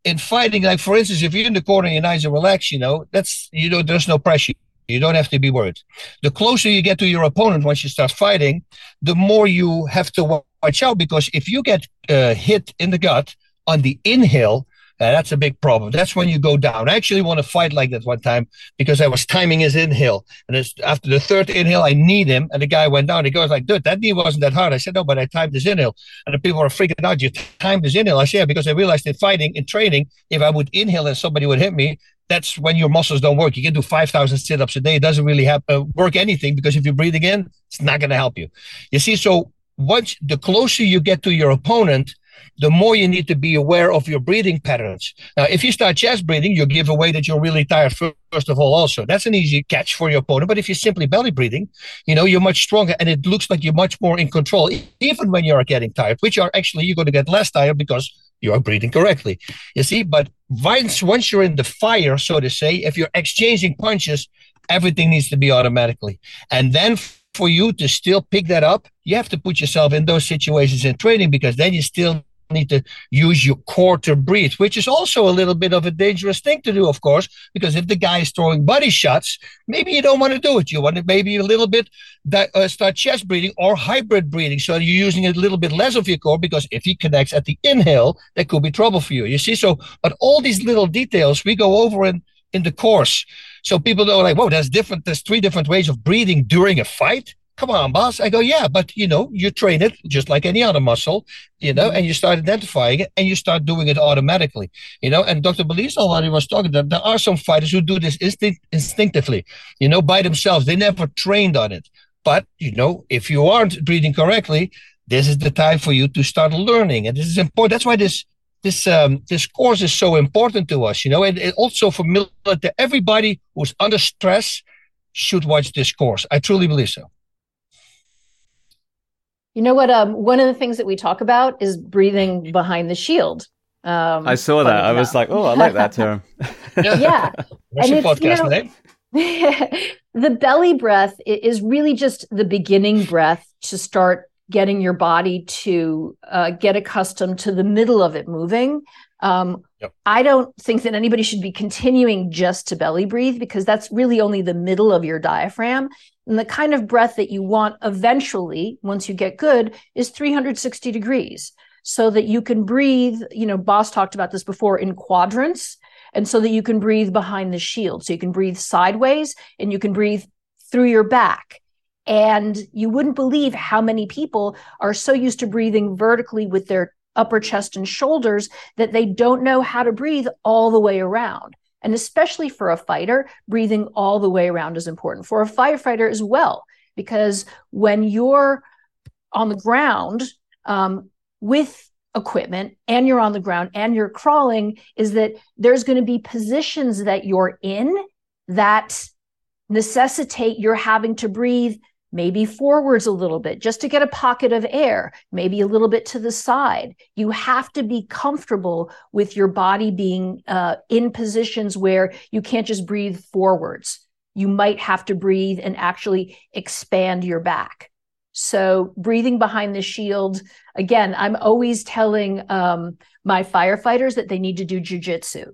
in fighting, like for instance, if you're in the corner and you're nice and relaxed, you know, that's, you know, there's no pressure. You don't have to be worried. The closer you get to your opponent once you start fighting, the more you have to watch out because if you get uh, hit in the gut on the inhale, uh, that's a big problem. That's when you go down. I actually want to fight like that one time because I was timing his inhale. And it's, after the third inhale, I kneed him. And the guy went down. He goes like, dude, that knee wasn't that hard. I said, no, but I timed his inhale. And the people were freaking out. You timed his inhale. I said, yeah, because I realized in fighting, in training, if I would inhale and somebody would hit me, that's when your muscles don't work. You can do 5,000 sit ups a day. It doesn't really have, uh, work anything because if you breathe again, it's not going to help you. You see, so once the closer you get to your opponent, the more you need to be aware of your breathing patterns. Now, if you start chest breathing, you give away that you're really tired first of all also. That's an easy catch for your opponent. But if you're simply belly breathing, you know, you're much stronger and it looks like you're much more in control, even when you're getting tired, which are actually you're going to get less tired because you are breathing correctly. You see, but once once you're in the fire, so to say, if you're exchanging punches, everything needs to be automatically. And then for you to still pick that up, you have to put yourself in those situations in training because then you still need to use your core to breathe, which is also a little bit of a dangerous thing to do, of course, because if the guy is throwing body shots, maybe you don't want to do it. You want to maybe a little bit that, uh, start chest breathing or hybrid breathing. So you're using a little bit less of your core because if he connects at the inhale, that could be trouble for you. You see, so but all these little details we go over in in the course. So people know like, whoa, there's different, there's three different ways of breathing during a fight come on, Bas. I go, yeah, but you know, you train it just like any other muscle, you know, and you start identifying it and you start doing it automatically, you know. And Dr. Belisa already was talking that there are some fighters who do this instinct, instinctively, you know, by themselves. They never trained on it. But, you know, if you aren't breathing correctly, this is the time for you to start learning. And this is important. That's why this this um, this course is so important to us, you know, and, and also for military, everybody who's under stress should watch this course. I truly believe so. You know what? Um, one of the things that we talk about is breathing behind the shield. Um, I saw that. I was like, oh, I like that term. yeah. What's and your podcast you know, name? the belly breath is really just the beginning breath to start getting your body to uh, get accustomed to the middle of it moving. Um, yep. I don't think that anybody should be continuing just to belly breathe because that's really only the middle of your diaphragm. And the kind of breath that you want eventually, once you get good, is 360 degrees so that you can breathe. You know, Bas talked about this before in quadrants, and so that you can breathe behind the shield. So you can breathe sideways and you can breathe through your back and you wouldn't believe how many people are so used to breathing vertically with their upper chest and shoulders that they don't know how to breathe all the way around. And especially for a fighter, breathing all the way around is important. For a firefighter as well, because when you're on the ground um, with equipment and you're on the ground and you're crawling, is that there's going to be positions that you're in that necessitate you're having to breathe maybe forwards a little bit just to get a pocket of air, maybe a little bit to the side. You have to be comfortable with your body being uh, in positions where you can't just breathe forwards. You might have to breathe and actually expand your back. So, breathing behind the shield, again, I'm always telling um, my firefighters that they need to do jujitsu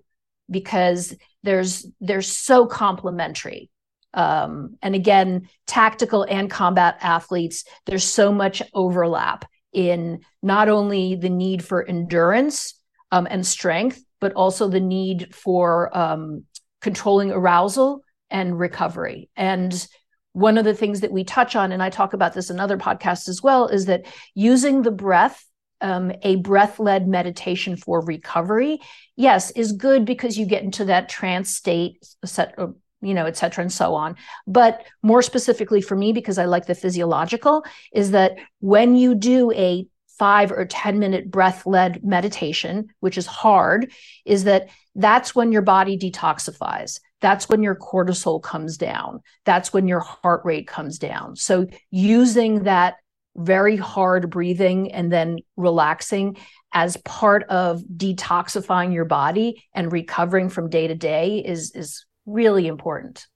because there's they're so complementary um, and again, tactical and combat athletes, there's so much overlap in not only the need for endurance um, and strength, but also the need for um, controlling arousal and recovery. And one of the things that we touch on, and I talk about this in other podcasts as well, is that using the breath um, a breath led meditation for recovery, yes, is good because you get into that trance state, set, uh, you know, et cetera, and so on. But more specifically for me, because I like the physiological, is that when you do a five or 10 minute breath led meditation, which is hard, is that that's when your body detoxifies. That's when your cortisol comes down. That's when your heart rate comes down. So using that very hard breathing and then relaxing as part of detoxifying your body and recovering from day to day is is really important.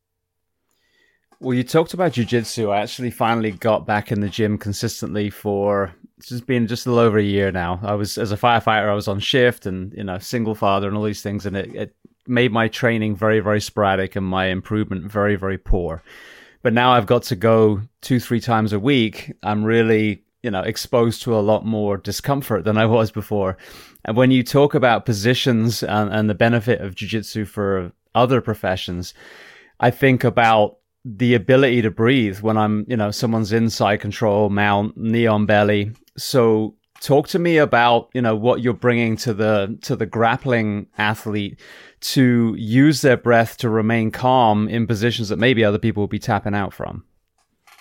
Well, you talked about jujitsu. I actually finally got back in the gym consistently for it's just been just a little over a year now. I was as a firefighter, I was on shift and you know single father and all these things, and it, it made my training very very sporadic and my improvement very very poor. But now I've got to go two three times a week. I'm really you know exposed to a lot more discomfort than I was before. And when you talk about positions and, and the benefit of jujitsu for other professions, I think about the ability to breathe when I'm, you know, someone's inside control, mount, knee on belly. So talk to me about, you know, what you're bringing to the to the grappling athlete to use their breath to remain calm in positions that maybe other people will be tapping out from.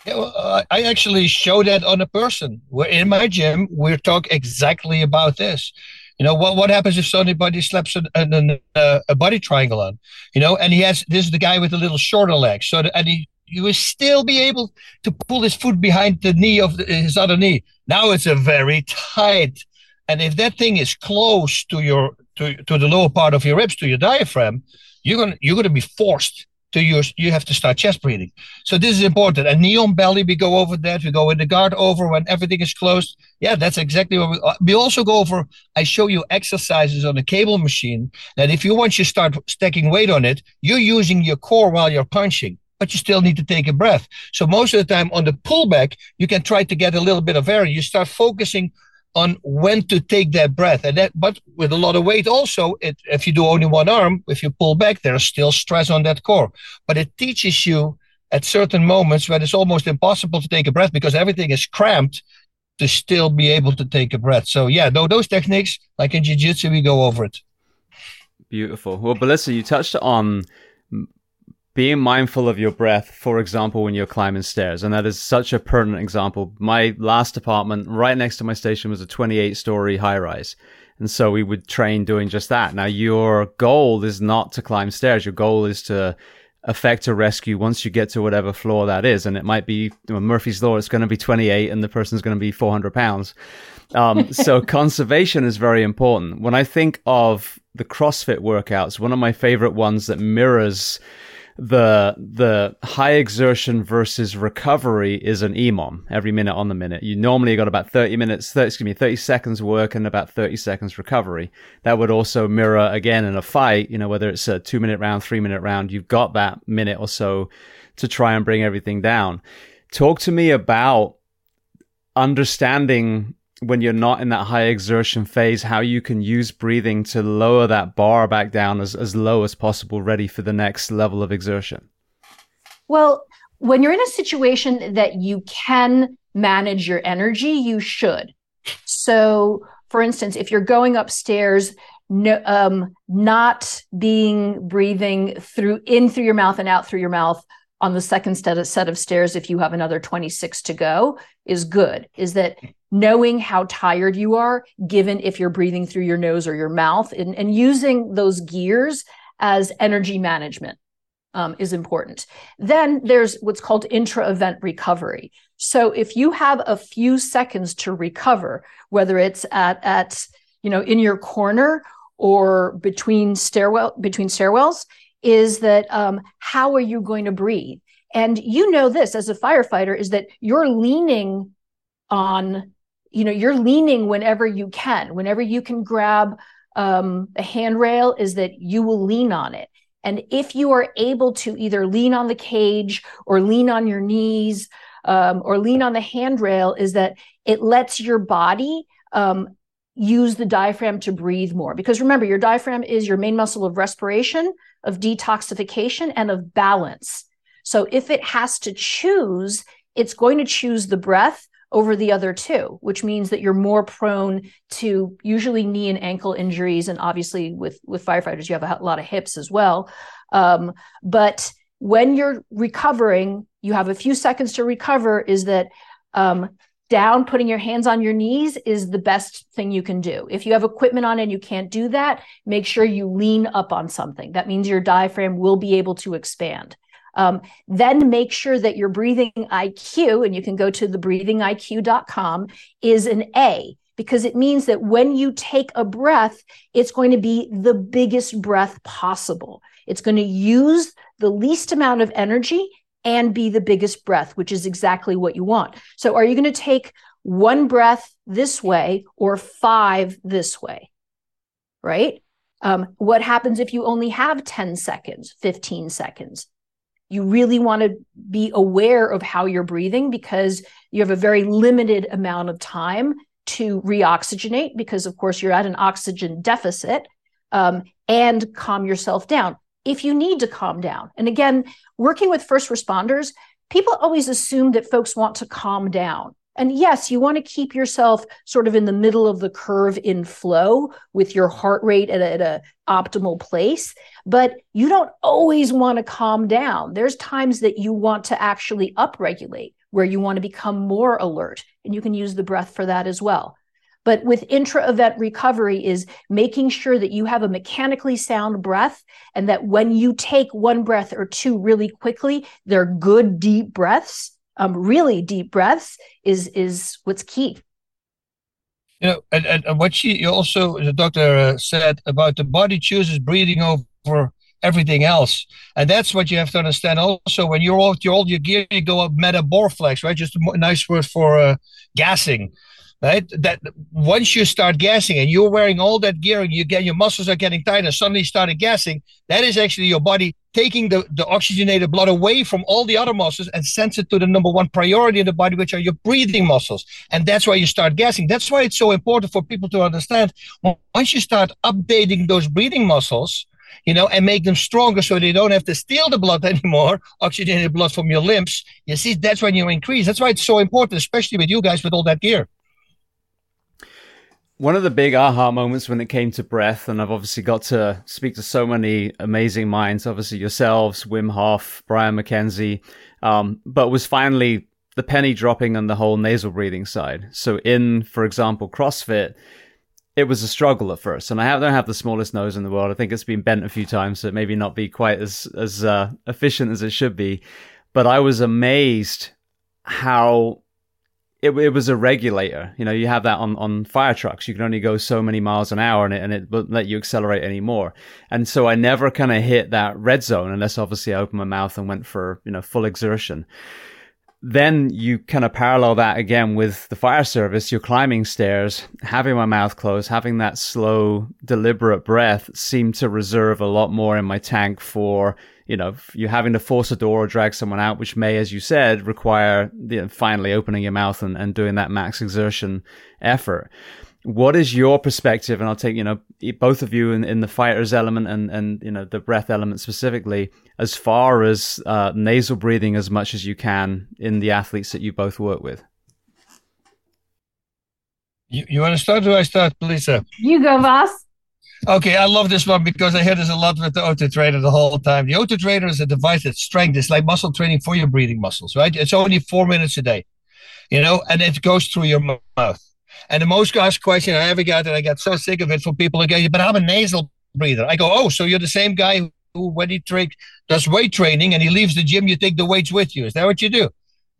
Yeah, well, I actually show that on a person. We're in my gym. We talk exactly about this. You know what? What happens if somebody slaps a, a, uh, a body triangle on? You know, and he has this is the guy with the little shorter legs. So and he you will still be able to pull his foot behind the knee of the, his other knee. Now it's a very tight, and if that thing is close to your to, to the lower part of your ribs to your diaphragm, you're gonna you're gonna be forced to use you have to start chest breathing. So this is important. And knee on belly we go over that. We go in the guard over when everything is closed. Yeah that's exactly what we, uh, we also go over i show you exercises on the cable machine that if you want you start stacking weight on it you're using your core while you're punching but you still need to take a breath. So most of the time on the pullback you can try to get a little bit of air. You start focusing on when to take that breath. And that, but with a lot of weight, also, it, if you do only one arm, if you pull back, there's still stress on that core. But it teaches you at certain moments when it's almost impossible to take a breath because everything is cramped to still be able to take a breath. So yeah, no, those techniques, like in jiu-jitsu, we go over it. Beautiful. Well, Belisa, you touched on being mindful of your breath, for example, when you're climbing stairs. And that is such a pertinent example. My last apartment right next to my station was a 28 story high rise. And so we would train doing just that. Now, your goal is not to climb stairs. Your goal is to effect a rescue once you get to whatever floor that is. And it might be know, Murphy's Law, it's going to be 28 and the person's going to be 400 pounds. Um, so conservation is very important. When I think of the CrossFit workouts, one of my favorite ones that mirrors the the high exertion versus recovery is an EMOM every minute on the minute. You normally got about 30 minutes, 30, excuse me, 30 seconds work and about 30 seconds recovery. That would also mirror again in a fight, you know, whether it's a two minute round, three minute round, you've got that minute or so to try and bring everything down. Talk to me about understanding when you're not in that high exertion phase, how you can use breathing to lower that bar back down as, as low as possible, ready for the next level of exertion? Well, when you're in a situation that you can manage your energy, you should. So, for instance, if you're going upstairs, no, um, not being breathing through in through your mouth and out through your mouth on the second set of, set of stairs if you have another 26 to go is good is that knowing how tired you are given if you're breathing through your nose or your mouth and, and using those gears as energy management um, is important then there's what's called intra-event recovery so if you have a few seconds to recover whether it's at at you know in your corner or between stairwell between stairwells is that um, how are you going to breathe? And you know this as a firefighter is that you're leaning on, you know, you're leaning whenever you can, whenever you can grab um, a handrail, is that you will lean on it. And if you are able to either lean on the cage or lean on your knees um, or lean on the handrail, is that it lets your body um, use the diaphragm to breathe more. Because remember, your diaphragm is your main muscle of respiration, of detoxification, and of balance. So if it has to choose, it's going to choose the breath over the other two, which means that you're more prone to usually knee and ankle injuries. And obviously, with, with firefighters, you have a lot of hips as well. Um, but when you're recovering, you have a few seconds to recover, is that um, down, putting your hands on your knees is the best thing you can do. If you have equipment on and you can't do that, make sure you lean up on something. That means your diaphragm will be able to expand. Um, then make sure that your breathing IQ, and you can go to the breathingiq.com, is an A because it means that when you take a breath, it's going to be the biggest breath possible. It's going to use the least amount of energy and be the biggest breath, which is exactly what you want. So, are you going to take one breath this way or five this way? Right? Um, what happens if you only have 10 seconds, 15 seconds? You really want to be aware of how you're breathing because you have a very limited amount of time to reoxygenate because, of course, you're at an oxygen deficit um, and calm yourself down if you need to calm down. And again, working with first responders, people always assume that folks want to calm down. And yes, you want to keep yourself sort of in the middle of the curve in flow with your heart rate at a, at a optimal place, but you don't always want to calm down. There's times that you want to actually upregulate where you want to become more alert and you can use the breath for that as well. But with intra event recovery is making sure that you have a mechanically sound breath and that when you take one breath or two really quickly, they're good deep breaths. Um, really deep breaths is is what's key. You know, and, and what she also the doctor uh, said about the body chooses breathing over everything else. And that's what you have to understand. Also, when you're all, you're all your gear, you go up metaboreflex, right? Just a nice word for uh, gassing right? That once you start gassing and you're wearing all that gear and you get your muscles are getting tight and suddenly started gassing, that is actually your body taking the, the oxygenated blood away from all the other muscles and sends it to the number one priority in the body, which are your breathing muscles. And that's why you start gassing. That's why it's so important for people to understand once you start updating those breathing muscles, you know, and make them stronger so they don't have to steal the blood anymore, oxygenated blood from your limbs. You see, that's when you increase. That's why it's so important, especially with you guys with all that gear. One of the big aha moments when it came to breath, and I've obviously got to speak to so many amazing minds, obviously yourselves, Wim Hof, Brian McKenzie, um, but was finally the penny dropping on the whole nasal breathing side. So in, for example, CrossFit, it was a struggle at first, and I have, don't have the smallest nose in the world. I think it's been bent a few times, so maybe not be quite as as uh, efficient as it should be. But I was amazed how it, it was a regulator. You know, you have that on, on fire trucks. You can only go so many miles an hour and it, and it won't let you accelerate anymore. And so I never kind of hit that red zone unless obviously I opened my mouth and went for, you know, full exertion. Then you kind of parallel that again with the fire service. You're climbing stairs, having my mouth closed, having that slow, deliberate breath seemed to reserve a lot more in my tank for you know, you're having to force a door or drag someone out, which may, as you said, require you know, finally opening your mouth and, and doing that max exertion effort. What is your perspective? And I'll take, you know, both of you in, in the fighters element and, and, you know, the breath element specifically, as far as uh, nasal breathing as much as you can in the athletes that you both work with. You, you want to start or I start, Lisa? You go, Bas. Okay, I love this one because I hear this a lot with the O2 Trainer the whole time. The O2 Trainer is a device that strength. It's like muscle training for your breathing muscles, right? It's only four minutes a day, you know, and it goes through your mouth. And the most asked question I ever got, and I got so sick of it from people who go, but I'm a nasal breather. I go, oh, so you're the same guy who, when he tra- does weight training and he leaves the gym, you take the weights with you. Is that what you do?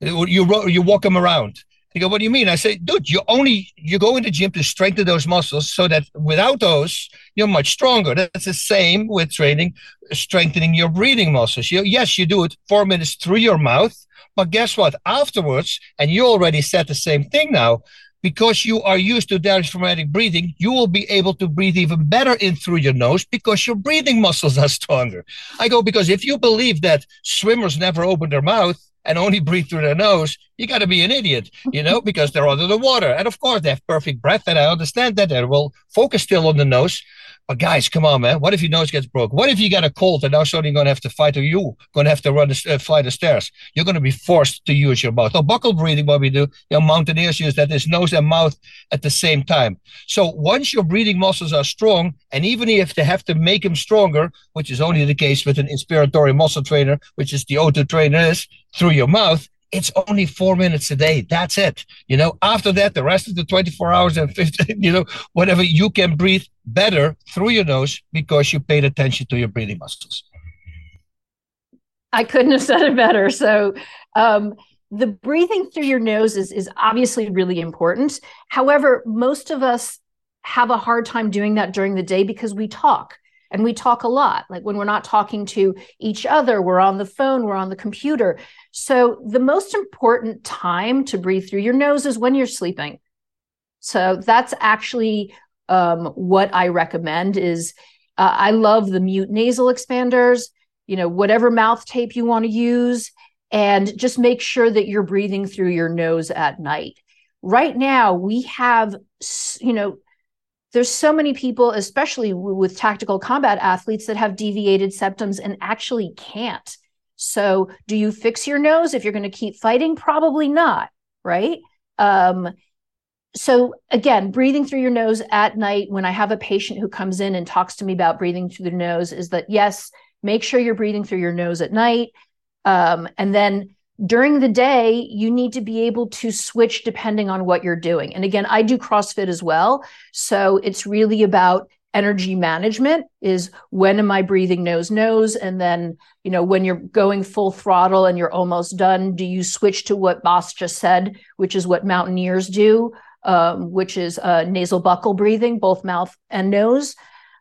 You, you walk him around. He go, what do you mean? I say, dude, you only you go in the gym to strengthen those muscles so that without those, you're much stronger. That's the same with training, strengthening your breathing muscles. You, yes, you do it four minutes through your mouth, but guess what? Afterwards, and you already said the same thing now, because you are used to diaphragmatic breathing, you will be able to breathe even better in through your nose because your breathing muscles are stronger. I go, because if you believe that swimmers never open their mouth, and only breathe through their nose, you got to be an idiot, you know, because they're under the water. And of course, they have perfect breath, and I understand that. They will focus still on the nose, but guys, come on, man. What if your nose gets broken? What if you get a cold and now suddenly you're going to have to fight or you going to have to run the, uh, fly the stairs? You're going to be forced to use your mouth. So buccal breathing, what we do, you know, mountaineers use that is nose and mouth at the same time. So once your breathing muscles are strong, and even if they have to make them stronger, which is only the case with an inspiratory muscle trainer, which is the O2 Trainer is through your mouth, it's only four minutes a day. That's it. You know, after that, the rest of the 24 hours and 15, you know, whatever, you can breathe better through your nose because you paid attention to your breathing muscles. I couldn't have said it better. So, um, the breathing through your nose is, is obviously really important. However, most of us have a hard time doing that during the day because we talk and we talk a lot. Like when we're not talking to each other, we're on the phone, we're on the computer. So, the most important time to breathe through your nose is when you're sleeping. So, that's actually um, what I recommend is uh, I love the mute nasal expanders, you know, whatever mouth tape you want to use, and just make sure that you're breathing through your nose at night. Right now, we have, you know, there's so many people, especially with tactical combat athletes, that have deviated septums and actually can't. So, do you fix your nose if you're going to keep fighting? Probably not, right? Um, so, again, breathing through your nose at night when I have a patient who comes in and talks to me about breathing through the nose is that yes, make sure you're breathing through your nose at night. Um, and then during the day, you need to be able to switch depending on what you're doing. And again, I do CrossFit as well. So, it's really about energy management is when am i breathing nose nose? And then you know when you're going full throttle and you're almost done do you switch to what Bas just said which is what mountaineers do um, which is uh, nasal buccal breathing both mouth and nose?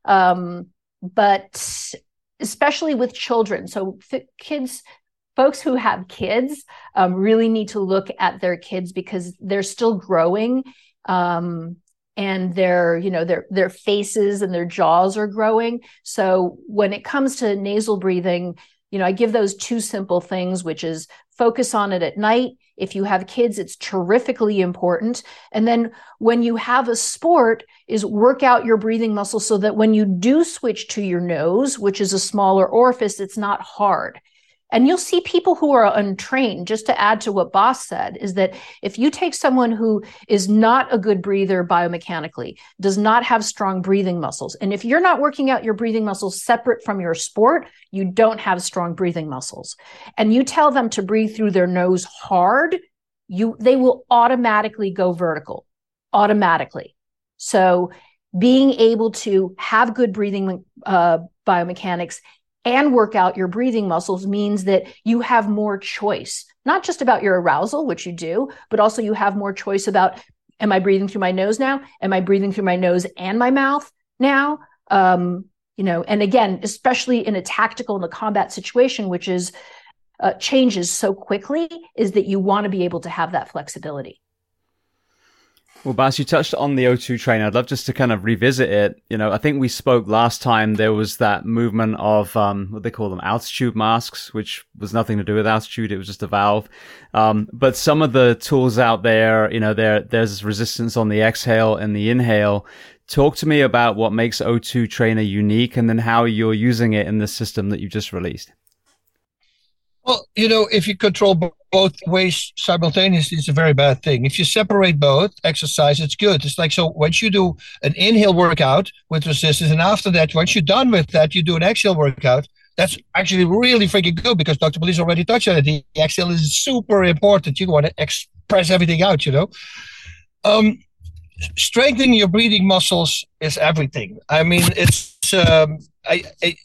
Um, but especially with children. So f- kids folks who have kids um, really need to look at their kids because they're still growing. Um, and their you know their their faces and their jaws are growing. So when it comes to nasal breathing you know i give those two simple things which is focus on it at night. If you have kids it's terrifically important. And then when you have a sport is work out your breathing muscle so that when you do switch to your nose which is a smaller orifice it's not hard and you'll see people who are untrained just to add to what Bas said is that if you take someone who is not a good breather biomechanically does not have strong breathing muscles and if you're not working out your breathing muscles separate from your sport you don't have strong breathing muscles. And you tell them to breathe through their nose hard you they will automatically go vertical automatically. So being able to have good breathing uh, biomechanics and work out your breathing muscles means that you have more choice, not just about your arousal, which you do, but also you have more choice about am I breathing through my nose now? Am I breathing through my nose and my mouth now? Um, you know, and again, especially in a tactical in a combat situation, which is uh, changes so quickly, is that you want to be able to have that flexibility. Well, Bas, you touched on the O2 train. I'd love just to kind of revisit it. You know, I think we spoke last time. There was that movement of um, what they call them altitude masks, which was nothing to do with altitude. It was just a valve. Um, but some of the tools out there, you know, there there's resistance on the exhale and the inhale. Talk to me about what makes O2 Trainer unique, and then how you're using it in the system that you just released. Well, you know, if you control both ways simultaneously, it's a very bad thing. If you separate both exercise, it's good. It's like so once you do an inhale workout with resistance, and after that, once you're done with that, you do an exhale workout. That's actually really freaking good because Dr. Belisa already touched on it. The exhale is super important. You want to express everything out, you know. Um, strengthening your breathing muscles is everything. I mean, it's um, I, I,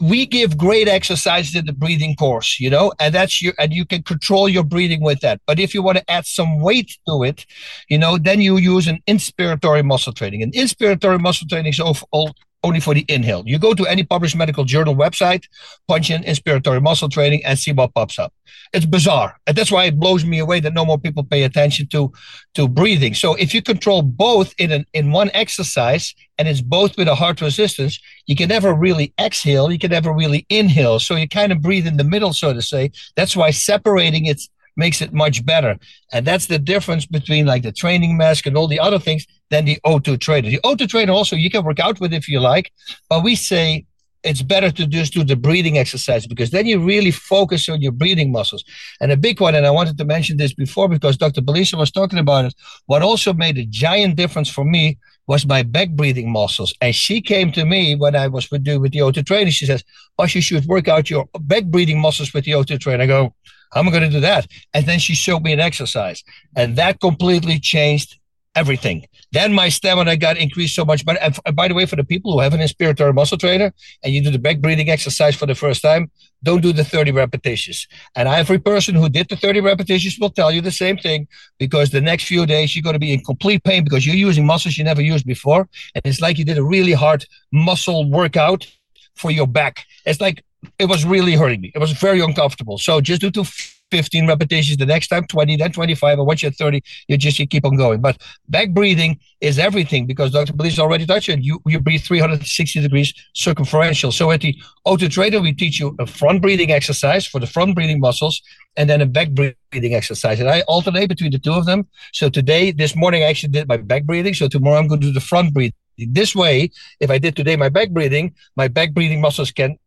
we give great exercises in the breathing course, you know, and that's your and you can control your breathing with that. But if you want to add some weight to it, you know, then you use an inspiratory muscle training. And inspiratory muscle training is of all, only for the inhale. You go to any published medical journal website, punch in inspiratory muscle training, and see what pops up. It's bizarre, and that's why it blows me away that no more people pay attention to to breathing. So if you control both in an in one exercise, and it's both with a heart resistance, you can never really exhale, you can never really inhale. So you kind of breathe in the middle, so to say. That's why separating it makes it much better. And that's the difference between like the training mask and all the other things than the O2 trainer. The O2 trainer also you can work out with if you like, but we say it's better to just do the breathing exercise because then you really focus on your breathing muscles. And a big one, and I wanted to mention this before because Dr. Belisa was talking about it. What also made a giant difference for me was my back breathing muscles. And she came to me when I was with, with the O2 trainer. She says, Oh, you should work out your back breathing muscles with the O2 trainer. I go, how am I going to do that? And then she showed me an exercise, and that completely changed everything. Then my stamina got increased so much. But by the way, for the people who have an inspiratory muscle trainer and you do the back breathing exercise for the first time, don't do the 30 repetitions. And every person who did the 30 repetitions will tell you the same thing because the next few days you're going to be in complete pain because you're using muscles you never used before. And it's like you did a really hard muscle workout for your back. It's like it was really hurting me. It was very uncomfortable. So just do to 15 repetitions the next time 20 then 25 and once you're 30 you just you keep on going. But back breathing is everything because dr Belisa already touched it. You, you breathe 360 degrees circumferential. So at the O2 trainer we teach you a front breathing exercise for the front breathing muscles and then a back breathing exercise. And i alternate between the two of them. So today this morning i actually did my back breathing. So tomorrow i'm going to do the front breathing. This way if i did today my back breathing my back breathing muscles can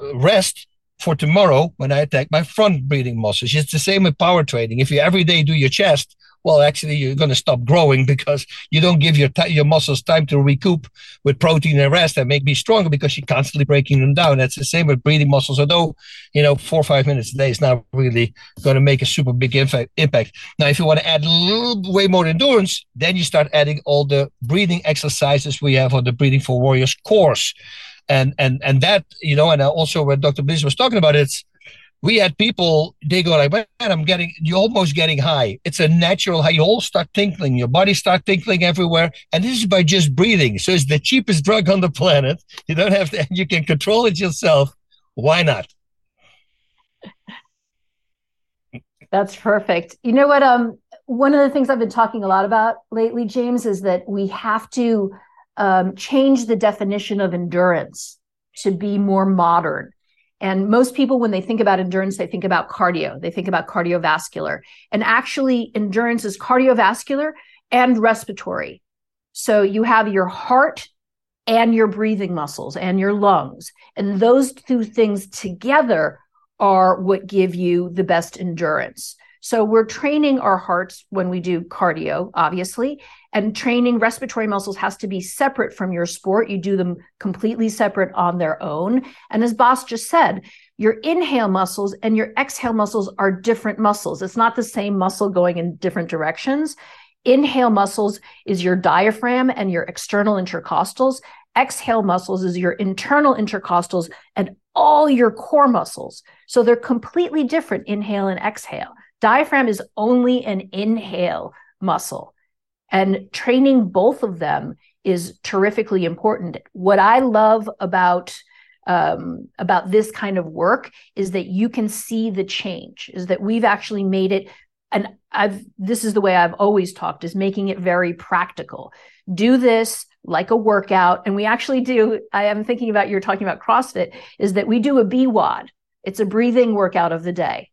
uh, rest for tomorrow when I attack my front breathing muscles. It's the same with power training. If you every day do your chest, well, actually, you're going to stop growing because you don't give your t- your muscles time to recoup with protein and rest and make me stronger because you're constantly breaking them down. That's the same with breathing muscles. Although, you know, four or five minutes a day is not really going to make a super big impact. Impact. Now, if you want to add a little way more endurance, then you start adding all the breathing exercises we have on the Breathing for Warriors course and and and that you know and also when dr bliss was talking about it we had people they go like man i'm getting you're almost getting high. It's a natural high. You all start tinkling. Your body start tinkling everywhere. And this is by just breathing. So it's the cheapest drug on the planet. You don't have to you can control it yourself. Why not? That's perfect. You know what um one of the things i've been talking a lot about lately james is that we have to um, change the definition of endurance to be more modern. And most people, when they think about endurance, they think about cardio, they think about cardiovascular. And actually, endurance is cardiovascular and respiratory. So you have your heart and your breathing muscles and your lungs. And those two things together are what give you the best endurance. So we're training our hearts when we do cardio, obviously, and training respiratory muscles has to be separate from your sport. You do them completely separate on their own. And as Bas just said, your inhale muscles and your exhale muscles are different muscles. It's not the same muscle going in different directions. Inhale muscles is your diaphragm and your external intercostals. Exhale muscles is your internal intercostals and all your core muscles. So they're completely different, inhale and exhale. Diaphragm is only an inhale muscle. And training both of them is terrifically important. What I love about um, about this kind of work is that you can see the change. Is that we've actually made it, and I've this is the way I've always talked is making it very practical. Do this like a workout, and we actually do. I am thinking about you're talking about CrossFit. Is that we do a BWOD. It's a breathing workout of the day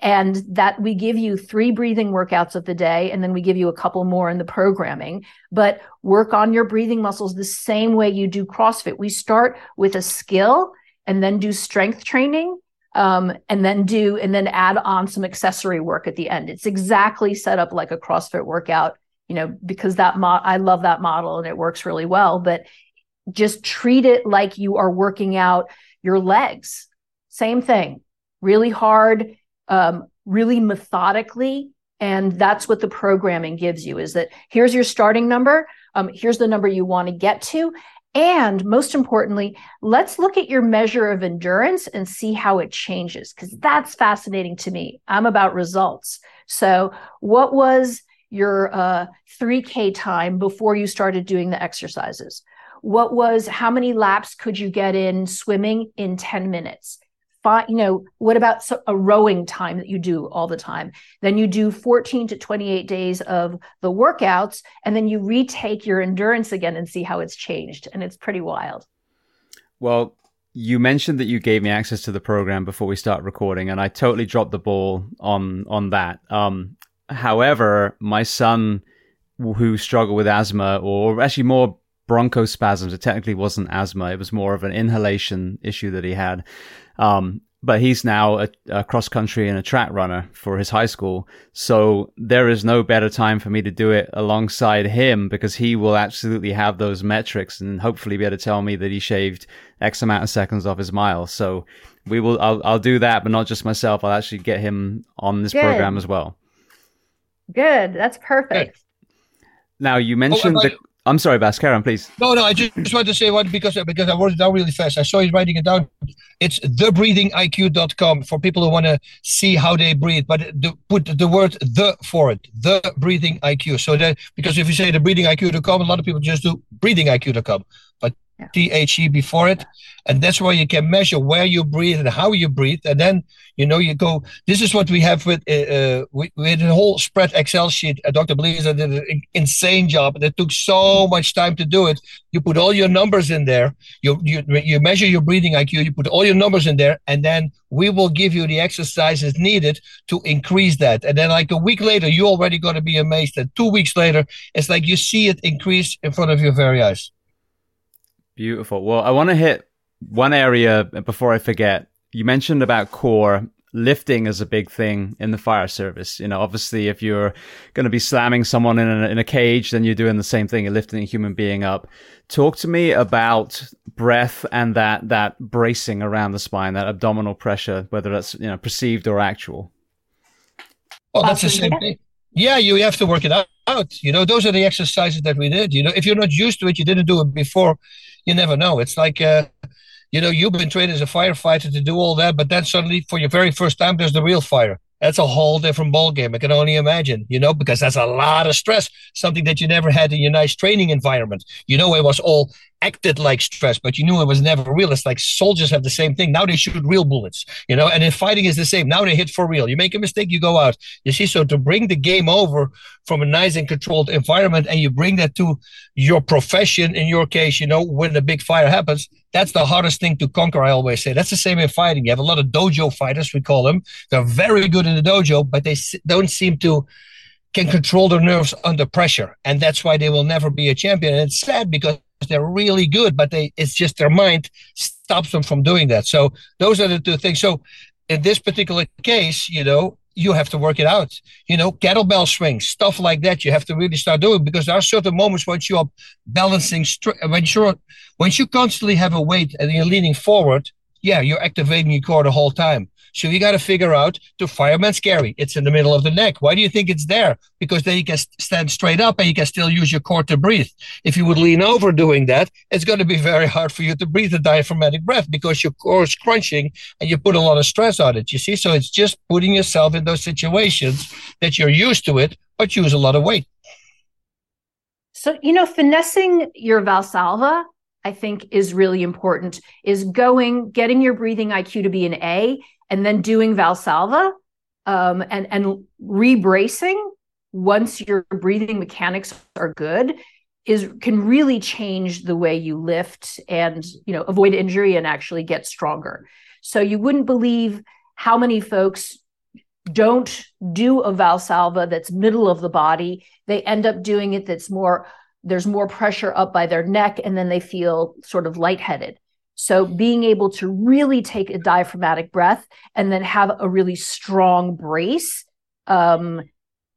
and that we give you three breathing workouts of the day and then we give you a couple more in the programming. But work on your breathing muscles the same way you do crossfit. We start with a skill and then do strength training um, and then do and then add on some accessory work at the end. It's exactly set up like a crossfit workout you know because that mo- i love that model and it works really well but just treat it like you are working out your legs. Same thing really hard um, really methodically and that's what the programming gives you is that here's your starting number um, here's the number you want to get to and most importantly let's look at your measure of endurance and see how it changes because that's fascinating to me. I'm about results. So what was your uh, 3k time before you started doing the exercises? What was how many laps could you get in swimming in 10 minutes five, you know, what about a rowing time that you do all the time? Then you do 14 to 28 days of the workouts, and then you retake your endurance again and see how it's changed. And it's pretty wild. Well, you mentioned that you gave me access to the program before we start recording, and I totally dropped the ball on on that. Um, however, my son, who struggled with asthma, or actually more bronchospasms, it technically wasn't asthma; it was more of an inhalation issue that he had. Um, but he's now a, a, cross country and a track runner for his high school. So there is no better time for me to do it alongside him because he will absolutely have those metrics and hopefully be able to tell me that he shaved X amount of seconds off his mile. So we will, I'll, I'll do that, but not just myself. I'll actually get him on this Good. program as well. Good. That's perfect. Good. Now you mentioned oh, the, I'm sorry, Bas. Please. No, no. I just, just want to say one because because I wrote it down really fast. I saw you writing it down. It's thebreathingiq.com for people who want to see how they breathe, but the, put the word "the" for it. The breathing IQ. So that because if you say the breathing IQ.com, a lot of people just do breathing IQ.com. But T-H-E before it. And that's where you can measure where you breathe and how you breathe. And then, you know, you go, this is what we have with, uh, uh we had a whole spread Excel sheet. Uh, Dr. Belisa did an insane job. It took so much time to do it. You put all your numbers in there. You, you, you measure your breathing IQ. You put all your numbers in there. And then we will give you the exercises needed to increase that. And then like a week later, you're already going to be amazed. And two weeks later, it's like you see it increase in front of your very eyes. Beautiful. Well, I want to hit one area before I forget. You mentioned about core lifting is a big thing in the fire service. You know, obviously, if you're going to be slamming someone in a, in a cage, then you're doing the same thing. You're lifting a human being up. Talk to me about breath and that that bracing around the spine, that abdominal pressure, whether that's you know perceived or actual. Well, that's the same thing. Yeah, you have to work it out. You know, those are the exercises that we did. You know, if you're not used to it, you didn't do it before you never know. It's like, uh, you know, you've been trained as a firefighter to do all that, but then suddenly for your very first time, there's the real fire. That's a whole different ball game. I can only imagine, you know, because that's a lot of stress, something that you never had in your nice training environment. You know, it was all acted like stress, but you knew it was never real. It's like soldiers have the same thing. Now they shoot real bullets, you know, and in fighting is the same. Now they hit for real. You make a mistake, you go out. You see, so to bring the game over from a nice and controlled environment and you bring that to your profession, in your case, you know, when the big fire happens, that's the hardest thing to conquer. I always say that's the same in fighting. You have a lot of dojo fighters, we call them. They're very good in the dojo, but they don't seem to can control their nerves under pressure, and that's why they will never be a champion. And it's sad because they're really good, but they it's just their mind stops them from doing that. So those are the two things. So in this particular case, you know, you have to work it out. You know, kettlebell swings, stuff like that. You have to really start doing because there are certain moments when you are balancing, when you're when you constantly have a weight and you're leaning forward. Yeah, you're activating your core the whole time. So you got to figure out to fireman's carry. It's in the middle of the neck. Why do you think it's there? Because then you can stand straight up and you can still use your core to breathe. If you would lean over doing that, it's going to be very hard for you to breathe a diaphragmatic breath because your core is crunching and you put a lot of stress on it. You see, so it's just putting yourself in those situations that you're used to it, but use a lot of weight. So, you know, finessing your Valsalva I think is really important is going, getting your breathing IQ to be an A and then doing Valsalva um, and and rebracing once your breathing mechanics are good is can really change the way you lift and you know avoid injury and actually get stronger. So you wouldn't believe how many folks don't do a Valsalva that's middle of the body. They end up doing it that's more there's more pressure up by their neck and then they feel sort of lightheaded. So being able to really take a diaphragmatic breath and then have a really strong brace um,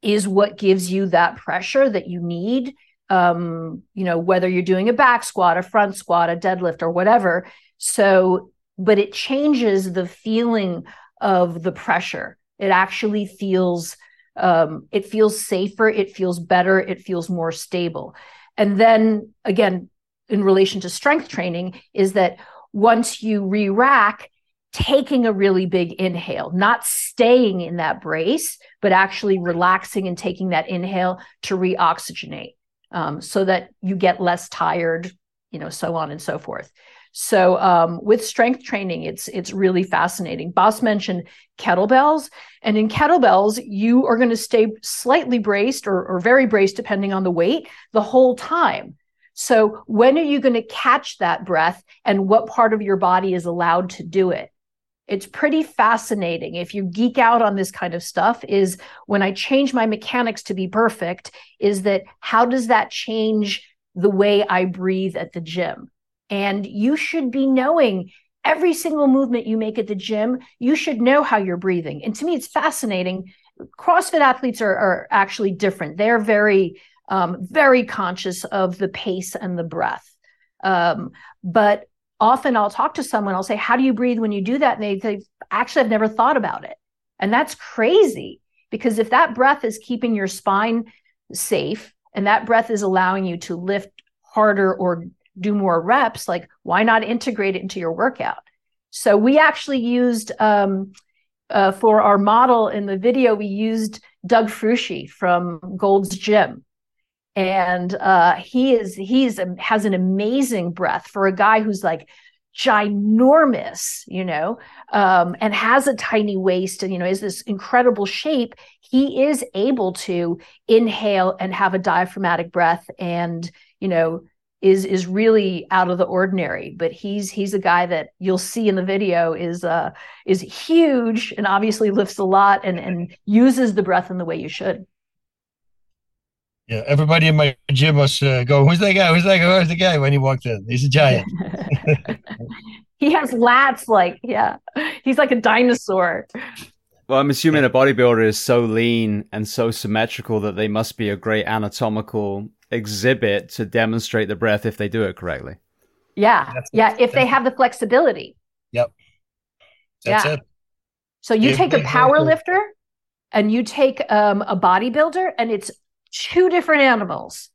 is what gives you that pressure that you need. Um, you know, whether you're doing a back squat, a front squat, a deadlift, or whatever. So, but it changes the feeling of the pressure. It actually feels um, it feels safer, it feels better, it feels more stable. And then again, in relation to strength training, is that once you re rack, taking a really big inhale, not staying in that brace, but actually relaxing and taking that inhale to reoxygenate um, so that you get less tired, you know, so on and so forth. So um, with strength training, it's it's really fascinating. Bas mentioned kettlebells, and in kettlebells, you are going to stay slightly braced or, or very braced, depending on the weight, the whole time. So, when are you going to catch that breath and what part of your body is allowed to do it? It's pretty fascinating. If you geek out on this kind of stuff, is when I change my mechanics to be perfect, is that how does that change the way I breathe at the gym? And you should be knowing every single movement you make at the gym, you should know how you're breathing. And to me, it's fascinating. CrossFit athletes are, are actually different. They're very um, very conscious of the pace and the breath. Um, but often I'll talk to someone, I'll say, How do you breathe when you do that? And they say, Actually, I've never thought about it. And that's crazy because if that breath is keeping your spine safe and that breath is allowing you to lift harder or do more reps, like why not integrate it into your workout? So we actually used um, uh, for our model in the video, we used Doug Frusci from Gold's Gym and uh, he is he's has an amazing breath for a guy who's like ginormous, you know, um, and has a tiny waist and you know is this incredible shape. He is able to inhale and have a diaphragmatic breath, and you know is is really out of the ordinary. But he's he's a guy that you'll see in the video is uh is huge and obviously lifts a lot and and uses the breath in the way you should. Yeah, everybody in my gym was uh, going, "Who's that guy? Who's that guy? Who's the guy?" When he walked in, he's a giant. he has lats, like yeah, he's like a dinosaur. Well, I'm assuming a bodybuilder is so lean and so symmetrical that they must be a great anatomical exhibit to demonstrate the breath if they do it correctly. Yeah, that's yeah, if they have the flexibility. Yep. That's yeah. it. So you take a power lifter and you take um, a bodybuilder, and it's two different animals,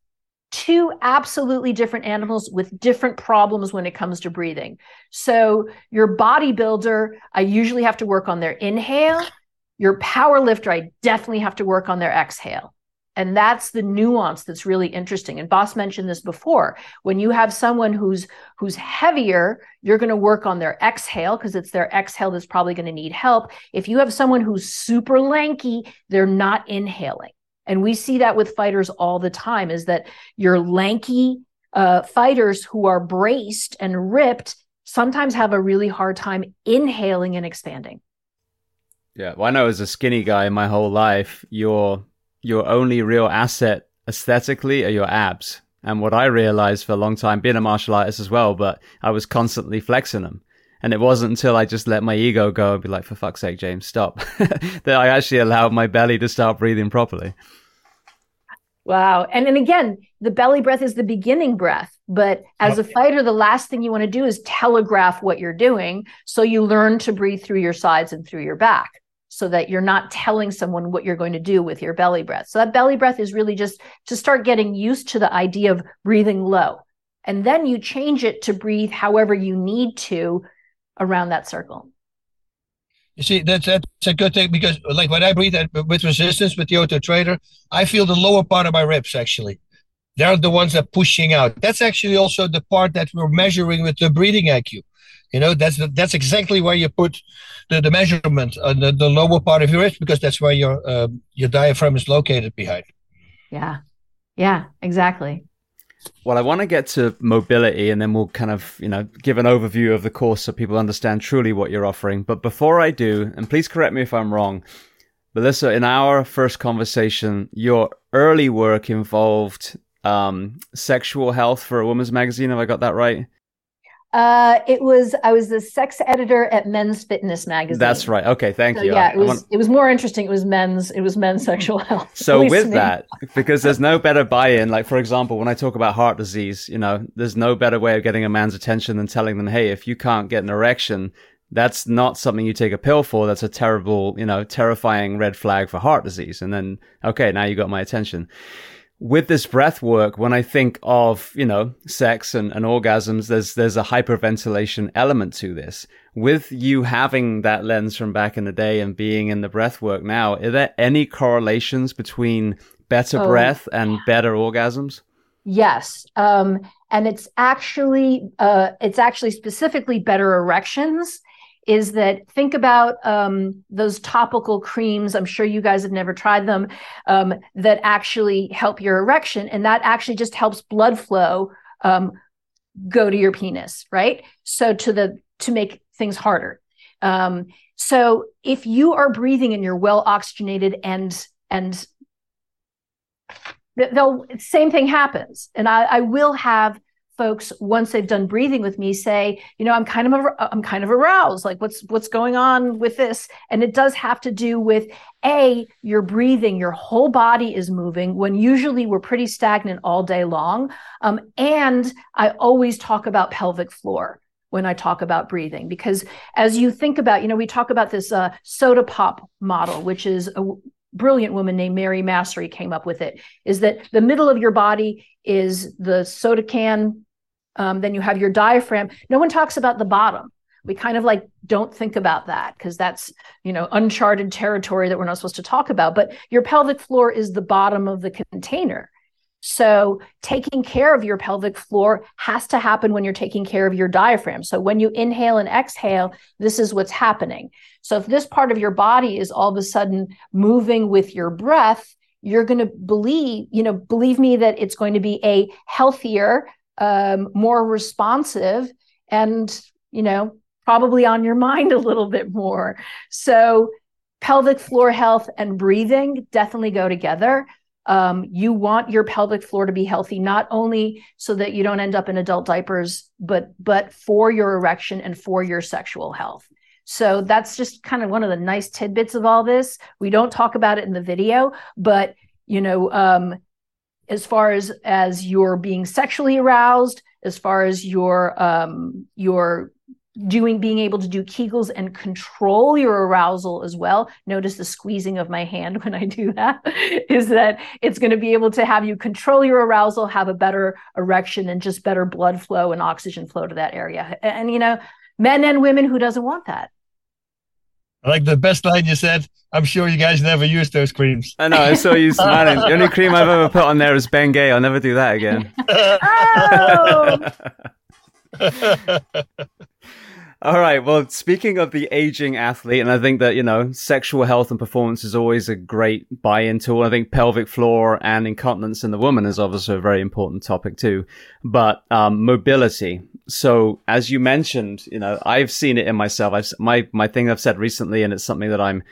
two absolutely different animals with different problems when it comes to breathing. So, your bodybuilder, I usually have to work on their inhale. Your power lifter, I definitely have to work on their exhale. And that's the nuance that's really interesting. And Bas mentioned this before. When you have someone who's who's heavier, you're going to work on their exhale because it's their exhale that's probably going to need help. If you have someone who's super lanky, they're not inhaling. And we see that with fighters all the time is that your lanky uh, fighters who are braced and ripped sometimes have a really hard time inhaling and expanding. Yeah, well, I know as a skinny guy my whole life, your your only real asset aesthetically are your abs. And what I realized for a long time, being a martial artist as well, but I was constantly flexing them. And it wasn't until I just let my ego go and be like, for fuck's sake, James, stop, that I actually allowed my belly to start breathing properly. Wow. And and again, the belly breath is the beginning breath, but as a fighter the last thing you want to do is telegraph what you're doing, so you learn to breathe through your sides and through your back so that you're not telling someone what you're going to do with your belly breath. So that belly breath is really just to start getting used to the idea of breathing low. And then you change it to breathe however you need to around that circle. You see, that's that's a good thing because, like, when I breathe with resistance with the O2 Trainer, I feel the lower part of my ribs actually. They're the ones that are pushing out. That's actually also the part that we're measuring with the breathing IQ. You know, that's that's exactly where you put the, the measurement on the, the lower part of your ribs because that's where your uh, your diaphragm is located behind. Yeah, yeah, exactly. Well, I want to get to mobility and then we'll kind of, you know, give an overview of the course so people understand truly what you're offering. But before I do, and please correct me if I'm wrong, Belisa, in our first conversation, your early work involved um, sexual health for a woman's magazine. Have I got that right? Uh, it was I was the sex editor at Men's Fitness magazine. That's right. Okay, thank so, you. Yeah, it was want... it was more interesting. It was men's it was men's sexual health. So with that, because there's no better buy-in. Like for example, when I talk about heart disease, you know, there's no better way of getting a man's attention than telling them, "Hey, if you can't get an erection, that's not something you take a pill for. That's a terrible, you know, terrifying red flag for heart disease." And then, okay, now you got my attention with this breath work, when I think of, you know, sex and, and orgasms, there's, there's a hyperventilation element to this. With you having that lens from back in the day and being in the breath work now, are there any correlations between better oh. breath and better orgasms? Yes. Um, and it's actually, uh, it's actually specifically better erections is that think about um, those topical creams. I'm sure you guys have never tried them um, that actually help your erection, and that actually just helps blood flow um, go to your penis, right? So to the to make things harder. Um, so if you are breathing and you're well oxygenated and and they'll same thing happens, and I, I will have folks once they've done breathing with me say you know i'm kind of i'm kind of aroused. Like what's what's going on with this? And it does have to do with a your breathing your whole body is moving when usually we're pretty stagnant all day long. Um, and i always talk about pelvic floor when I talk about breathing, because as you think about, you know, we talk about this uh, soda pop model, which is a brilliant woman named Mary Massery came up with it, is that the middle of your body is the soda can um, then you have your diaphragm. No one talks about the bottom. We kind of like don't think about that because that's you know uncharted territory that we're not supposed to talk about. But your pelvic floor is the bottom of the container. So, taking care of your pelvic floor has to happen when you're taking care of your diaphragm. So, when you inhale and exhale, this is what's happening. So, if this part of your body is all of a sudden moving with your breath, you're going to believe, you know, believe me that it's going to be a healthier, um, more responsive and you know probably on your mind a little bit more. So pelvic floor health and breathing definitely go together. Um, you want your pelvic floor to be healthy not only so that you don't end up in adult diapers but but for your erection and for your sexual health. So that's just kind of one of the nice tidbits of all this. We don't talk about it in the video but you know um, as far as as you're being sexually aroused as far as your um your doing being able to do kegels and control your arousal as well. Notice the squeezing of my hand when i do that is that it's going to be able to have you control your arousal have a better erection and just better blood flow and oxygen flow to that area. And, you know men and women who doesn't want that like the best line you said, I'm sure you guys never used those creams. I know, I saw you smiling. the only cream I've ever put on there is Bengay. I'll never do that again. oh! All right. Well, speaking of the aging athlete, and I think that, you know, sexual health and performance is always a great buy in tool. I think pelvic floor and incontinence in the woman is obviously a very important topic too. But, um, mobility. So as you mentioned, you know, I've seen it in myself. I've, my, my thing I've said recently, and it's something that I'm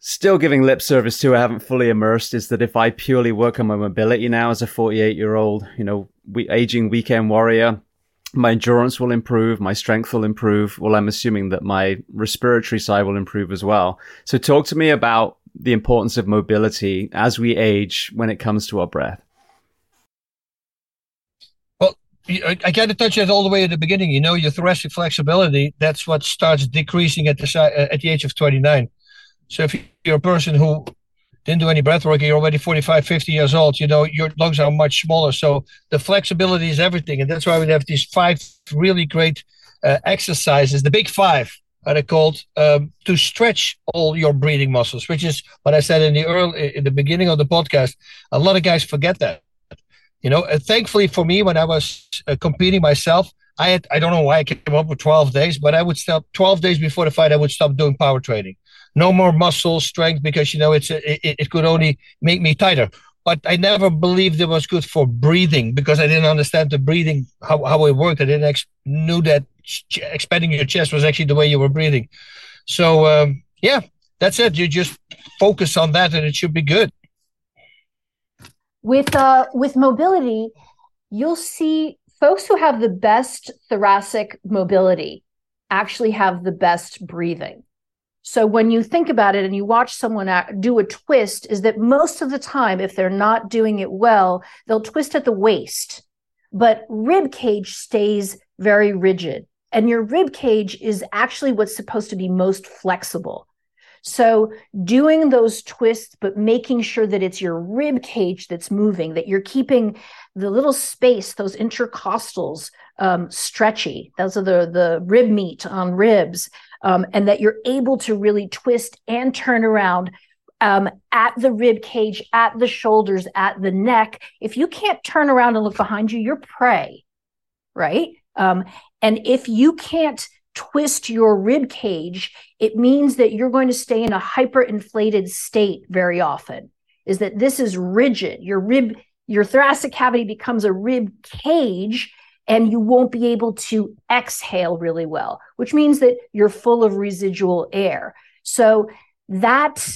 still giving lip service to, I haven't fully immersed, is that if I purely work on my mobility now as a 48 year old, you know, we, aging weekend warrior, my endurance will improve, my strength will improve. Well, I'm assuming that my respiratory side will improve as well. So talk to me about the importance of mobility as we age when it comes to our breath. Well, I, got to touch it all the way at the beginning. You know, your thoracic flexibility, that's what starts decreasing at the, uh, at the age of 29. So if you're a person who didn't do any breath work, you're already 45, 50 years old, you know, your lungs are much smaller. So the flexibility is everything. And that's why we have these five really great uh, exercises, the big five are they called, um, to stretch all your breathing muscles, which is what I said in the early, in the beginning of the podcast. A lot of guys forget that. You know, uh, thankfully for me, when I was uh, competing myself, I had, I don't know why I came up with 12 days, but I would stop 12 days before the fight, I would stop doing power training no more muscle strength because you know it's it, it could only make me tighter but I never believed it was good for breathing because I didn't understand the breathing how, how it worked. I didn't ex- knew that ch- expanding your chest was actually the way you were breathing. So um, yeah, that's it. You just focus on that, and it should be good. With uh, with mobility, you'll see folks who have the best thoracic mobility actually have the best breathing. So when you think about it and you watch someone act, do a twist, is that most of the time, if they're not doing it well, they'll twist at the waist, but rib cage stays very rigid. And your rib cage is actually what's supposed to be most flexible. So doing those twists, but making sure that it's your rib cage that's moving, that you're keeping the little space, those intercostals um, stretchy. Those are the the rib meat on ribs um, and that you're able to really twist and turn around um, at the rib cage, at the shoulders, at the neck. If you can't turn around and look behind you, you're prey, right? Um, and if you can't twist your rib cage, it means that you're going to stay in a hyperinflated state very often. Is that this is rigid? Your rib, your thoracic cavity becomes a rib cage and you won't be able to exhale really well, which means that you're full of residual air. So that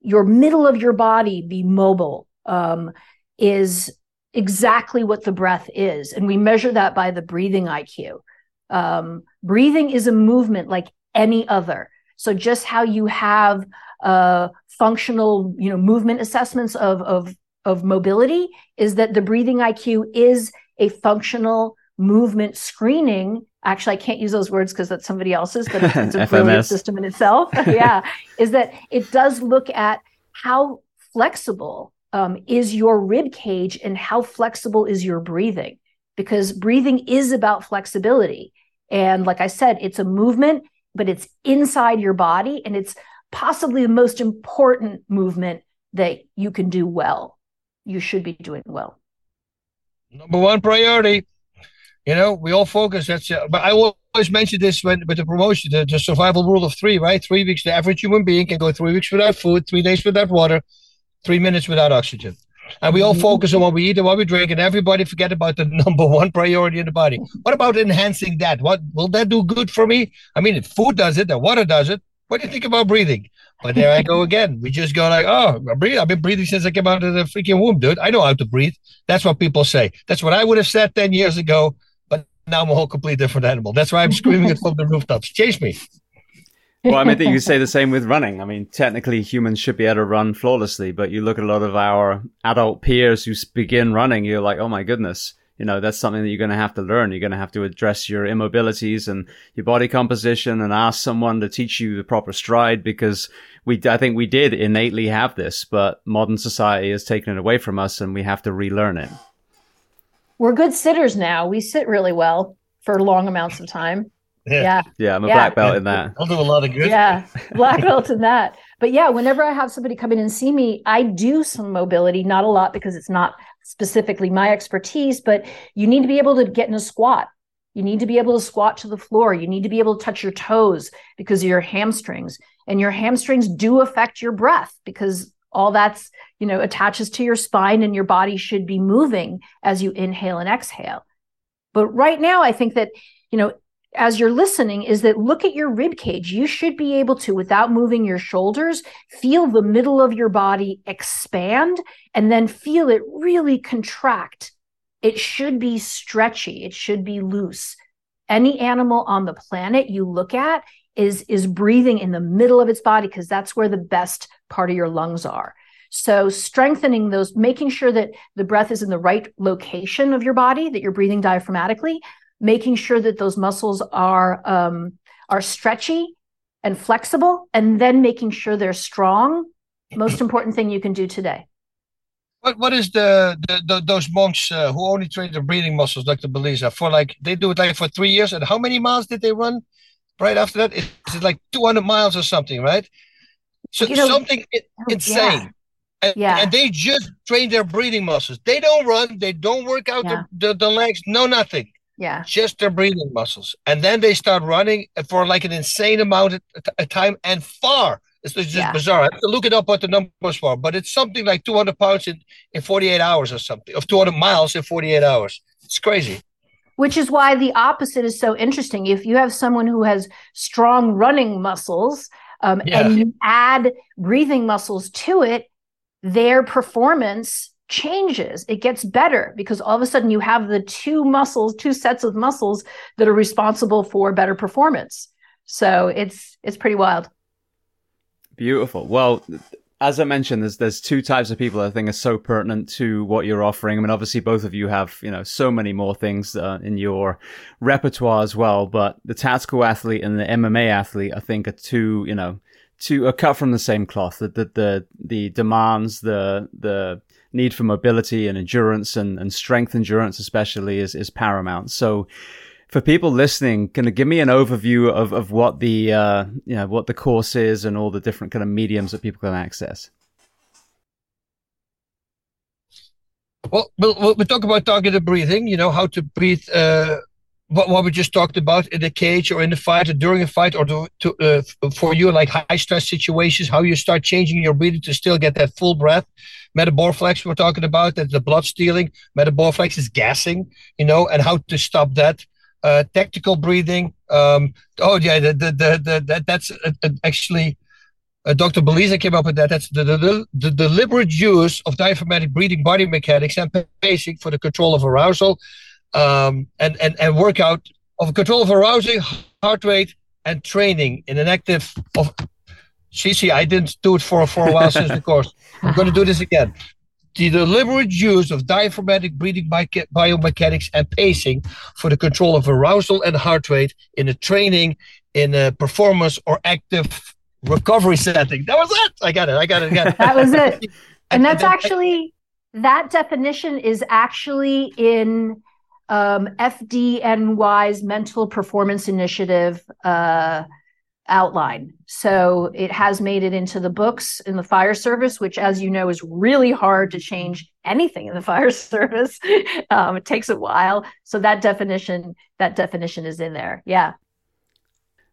your middle of your body be mobile um, is exactly what the breath is. And we measure that by the breathing IQ. Um, breathing is a movement like any other. So just how you have uh, functional, you know, movement assessments of, of, of mobility is that the breathing IQ is a functional movement screening. Actually i can't use those words because that's somebody else's but it's, a brilliant system in itself. Yeah is that it does look at how flexible um, is your rib cage and how flexible is your breathing? Because breathing is about flexibility. And like i said it's a movement but it's inside your body and it's possibly the most important movement that you can do well. You should be doing well number one priority you know, we all focus. That's uh, but I always mention this when with the promotion, the, the survival rule of three, right? Three weeks. The average human being can go three weeks without food, three days without water, three minutes without oxygen. And we all mm-hmm. focus on what we eat and what we drink, and everybody forget about the number one priority in the body. What about enhancing that? What will that do good for me? I mean, if food does it, the water does it. What do you think about breathing? But there I go again. We just go like, oh, breathe. I've been breathing since I came out of the freaking womb, dude. I know how to breathe. That's what people say. That's what I would have said 10 years ago But now I'm a whole completely different animal. That's why I'm screaming it from the rooftops. Chase me. well, I mean, I think you say the same with running. I mean, technically humans should be able to run flawlessly, but you look at a lot of our adult peers who begin running, you're like, oh my goodness, you know, that's something that you're going to have to learn. You're going to have to address your immobilities and your body composition and ask someone to teach you the proper stride because we, I think we did innately have this, but modern society has taken it away from us and we have to relearn it we're good sitters now. We sit really well for long amounts of time. Yeah. Yeah, yeah I'm a yeah. black belt in that. I'll do a lot of good. Yeah, black belt in that. But yeah, whenever I have somebody come in and see me, I do some mobility, not a lot because it's not specifically my expertise, but you need to be able to get in a squat. You need to be able to squat to the floor. You need to be able to touch your toes because of your hamstrings. And your hamstrings do affect your breath because all that's you know attaches to your spine and your body should be moving as you inhale and exhale but right now i think that you know as you're listening is that look at your rib cage you should be able to without moving your shoulders feel the middle of your body expand and then feel it really contract it should be stretchy, it should be loose. Any animal on the planet you look at is is breathing in the middle of its body because that's where the best part of your lungs are. So strengthening those, making sure that the breath is in the right location of your body, that you're breathing diaphragmatically, making sure that those muscles are um, are stretchy and flexible, and then making sure they're strong. Most important thing you can do today. What what is the, the, the those monks uh, who only train the breathing muscles, like the Belisa, for like they do it like for three years? And how many miles did they run? Right after that, is it like two hundred miles or something, right? So you know, something oh, insane. Yeah. And, yeah. and they just train their breathing muscles. They don't run, they don't work out yeah. the, the, the legs, no nothing. Yeah. Just their breathing muscles. And then they start running for like an insane amount of, time and far. It's, it's just yeah. bizarre. I have to look it up what the numbers were, but it's something like 200 pounds in, in 48 hours or something, of 200 miles in 48 hours. It's crazy. Which is why the opposite is so interesting. If you have someone who has strong running muscles um, yeah. and you add breathing muscles to it, their performance changes. It gets better because all of a sudden you have the two muscles, two sets of muscles that are responsible for better performance. So it's it's pretty wild. Beautiful. Well, as I mentioned, there's there's two types of people that I think are so pertinent to what you're offering. I mean, obviously, both of you have you know so many more things uh, in your repertoire as well. But the tactical athlete and the MMA athlete, I think, are two you know two are cut from the same cloth. The the the, the demands, the the need for mobility and endurance and, and strength endurance especially is, is paramount. So for people listening, can give me an overview of, of what the uh, you know what the course is and all the different kind of mediums that people can access? Well, we'll, we'll talk about targeted breathing. You know how to breathe uh, what, what we just talked about in the cage or in the fight or during a fight or to, to uh, for you like high stress situations how you start changing your breathing to still get that full breath metaboreflex we're talking about that the blood stealing metaboreflex is gassing you know and how to stop that uh, tactical breathing um, oh yeah the, the, the, the that, that's uh, uh actually uh, Dr. Belisa came up with that. That's the, the, the, deliberate use of diaphragmatic breathing, body mechanics, and pacing for the control of arousal, um, and, and, and workout of control of arousing, heart rate, and training in an active of Shishi, I didn't do it for, for a while since the course. I'm going to do this again. The deliberate use of diaphragmatic breathing biomechanics and pacing for the control of arousal and heart rate in a training, in a performance or active recovery setting. That was it. I got it. I got it again. that was it. And that's actually, that definition is actually in um, FDNY's Mental Performance Initiative uh, outline. So it has made it into the books in the fire service, which, as you know, is really hard to change anything in the fire service. um, it takes a while. So that definition, that definition is in there. Yeah.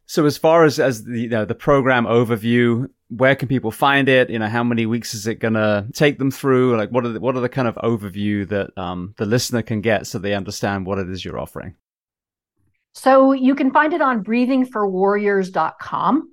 So as far as as the you know, the program overview, where can people find it? You know, how many weeks is it gonna take them through? Like, what are the, what are the kind of overview that um, the listener can get so they understand what it is you're offering? So you can find it on breathingforwarriors.com.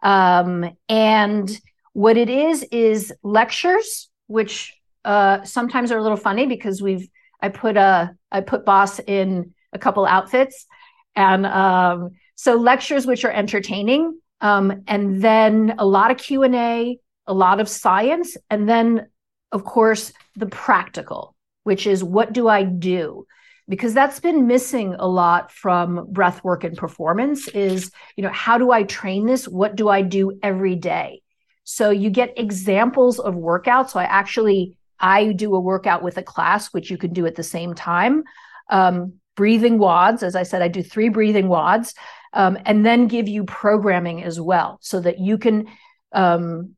Um, and what it is is lectures, which uh, sometimes are a little funny because we've I put a I put Bas in a couple outfits, and um, so lectures which are entertaining um, and then a lot of q&a a lot of science and then of course the practical which is what do i do? Because that's been missing a lot from breath work and performance is you know how do i train this? What do i do every day? So you get examples of workouts. So i actually i do a workout with a class which you can do at the same time. Um, breathing WODs, as i said i do three breathing WODs um, and then give you programming as well so that you can um,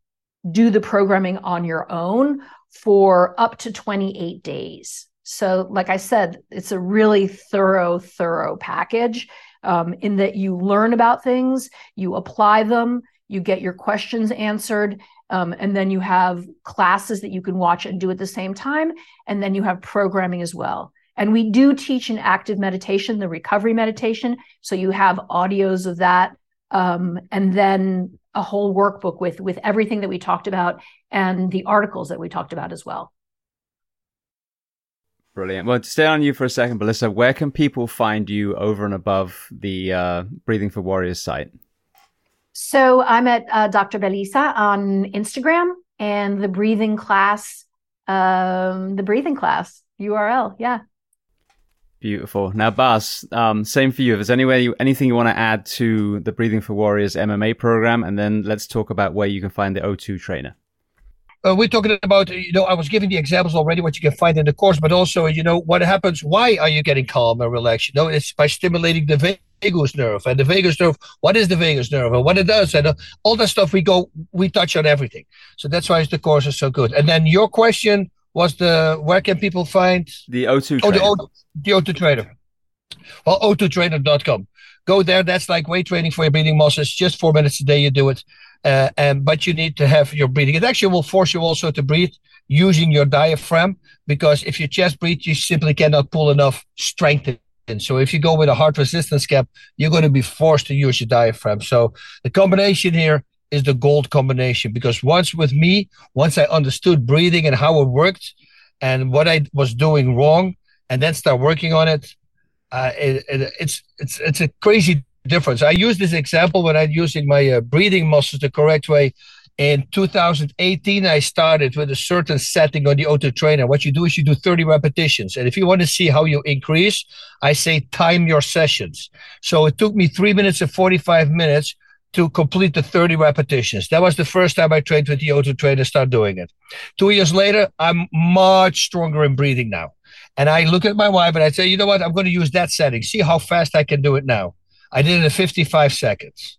do the programming on your own for up to 28 days. So, like I said, it's a really thorough, thorough package um, in that you learn about things, you apply them, you get your questions answered, um, and then you have classes that you can watch and do at the same time. And then you have programming as well. And we do teach an active meditation, the recovery meditation. So you have audios of that. Um, and then a whole workbook with with everything that we talked about and the articles that we talked about as well. Brilliant. Well, to stay on you for a second, Belisa, where can people find you over and above the uh, Breathing for Warriors site? So I'm at uh, Dr. Belisa on Instagram and the breathing class, um, the breathing class URL. Yeah. Beautiful. Now, Bas, um, same for you. If there's any way, anything you want to add to the Breathing for Warriors MMA program, and then let's talk about where you can find the O2 trainer. Uh, we're talking about, you know, I was giving the examples already, what you can find in the course, but also, you know, what happens, why are you getting calm and relaxed? You know, it's by stimulating the vagus nerve. And the vagus nerve, what is the vagus nerve and what it does? And uh, all that stuff we go, we touch on everything. So that's why the course is so good. And then your question was the, where can people find? The O2 Oh, the, o, the O2 trainer. Well, o2trainer.com. Go there. That's like weight training for your breathing muscles. Just four minutes a day you do it. Uh, and but you need to have your breathing. It actually will force you also to breathe using your diaphragm because if you chest breathe, you simply cannot pull enough strength in. So if you go with a heart resistance cap, you're going to be forced to use your diaphragm. So the combination here is the gold combination because once with me, once I understood breathing and how it worked and what I was doing wrong, and then start working on it, uh, it, it, it's it's it's a crazy difference. I use this example when I'm using my uh, breathing muscles the correct way. In 2018, I started with a certain setting on the O2 trainer. What you do is you do 30 repetitions. And if you want to see how you increase, I say time your sessions. So it took me three minutes and 45 minutes to complete the 30 repetitions. That was the first time I trained with the O2 trainer, start doing it. Two years later, I'm much stronger in breathing now. And I look at my wife and I say, you know what? I'm going to use that setting. See how fast I can do it now. I did it in 55 seconds.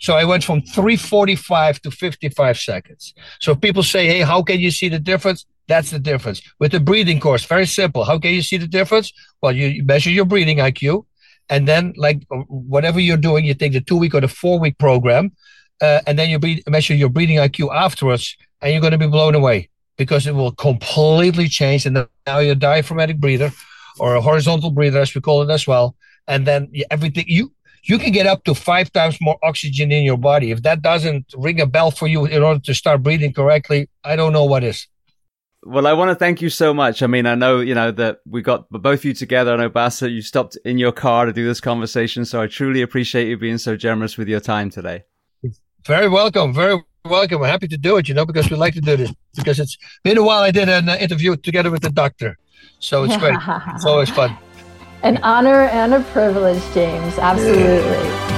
So I went from 345 to 55 seconds. So people say, hey, how can you see the difference? That's the difference. With the breathing course, very simple. How can you see the difference? Well, you measure your breathing IQ. And then, like whatever you're doing, you take the two week or the four week program, uh, and then you measure your breathing IQ afterwards, and you're going to be blown away because it will completely change. And now you're a diaphragmatic breather or a horizontal breather, as we call it as well. And then everything you you can get up to five times more oxygen in your body. If that doesn't ring a bell for you in order to start breathing correctly, I don't know what is. Well, I want to thank you so much. I mean, I know, you know, that we got both of you together. I know, Bassa, you stopped in your car to do this conversation. So I truly appreciate you being so generous with your time today. Very welcome. Very welcome. I'm happy to do it, you know, because we like to do this. Because it's been a while I did an uh, interview together with the doctor. So it's great. it's always fun. An honor and a privilege, James. Absolutely. Yeah.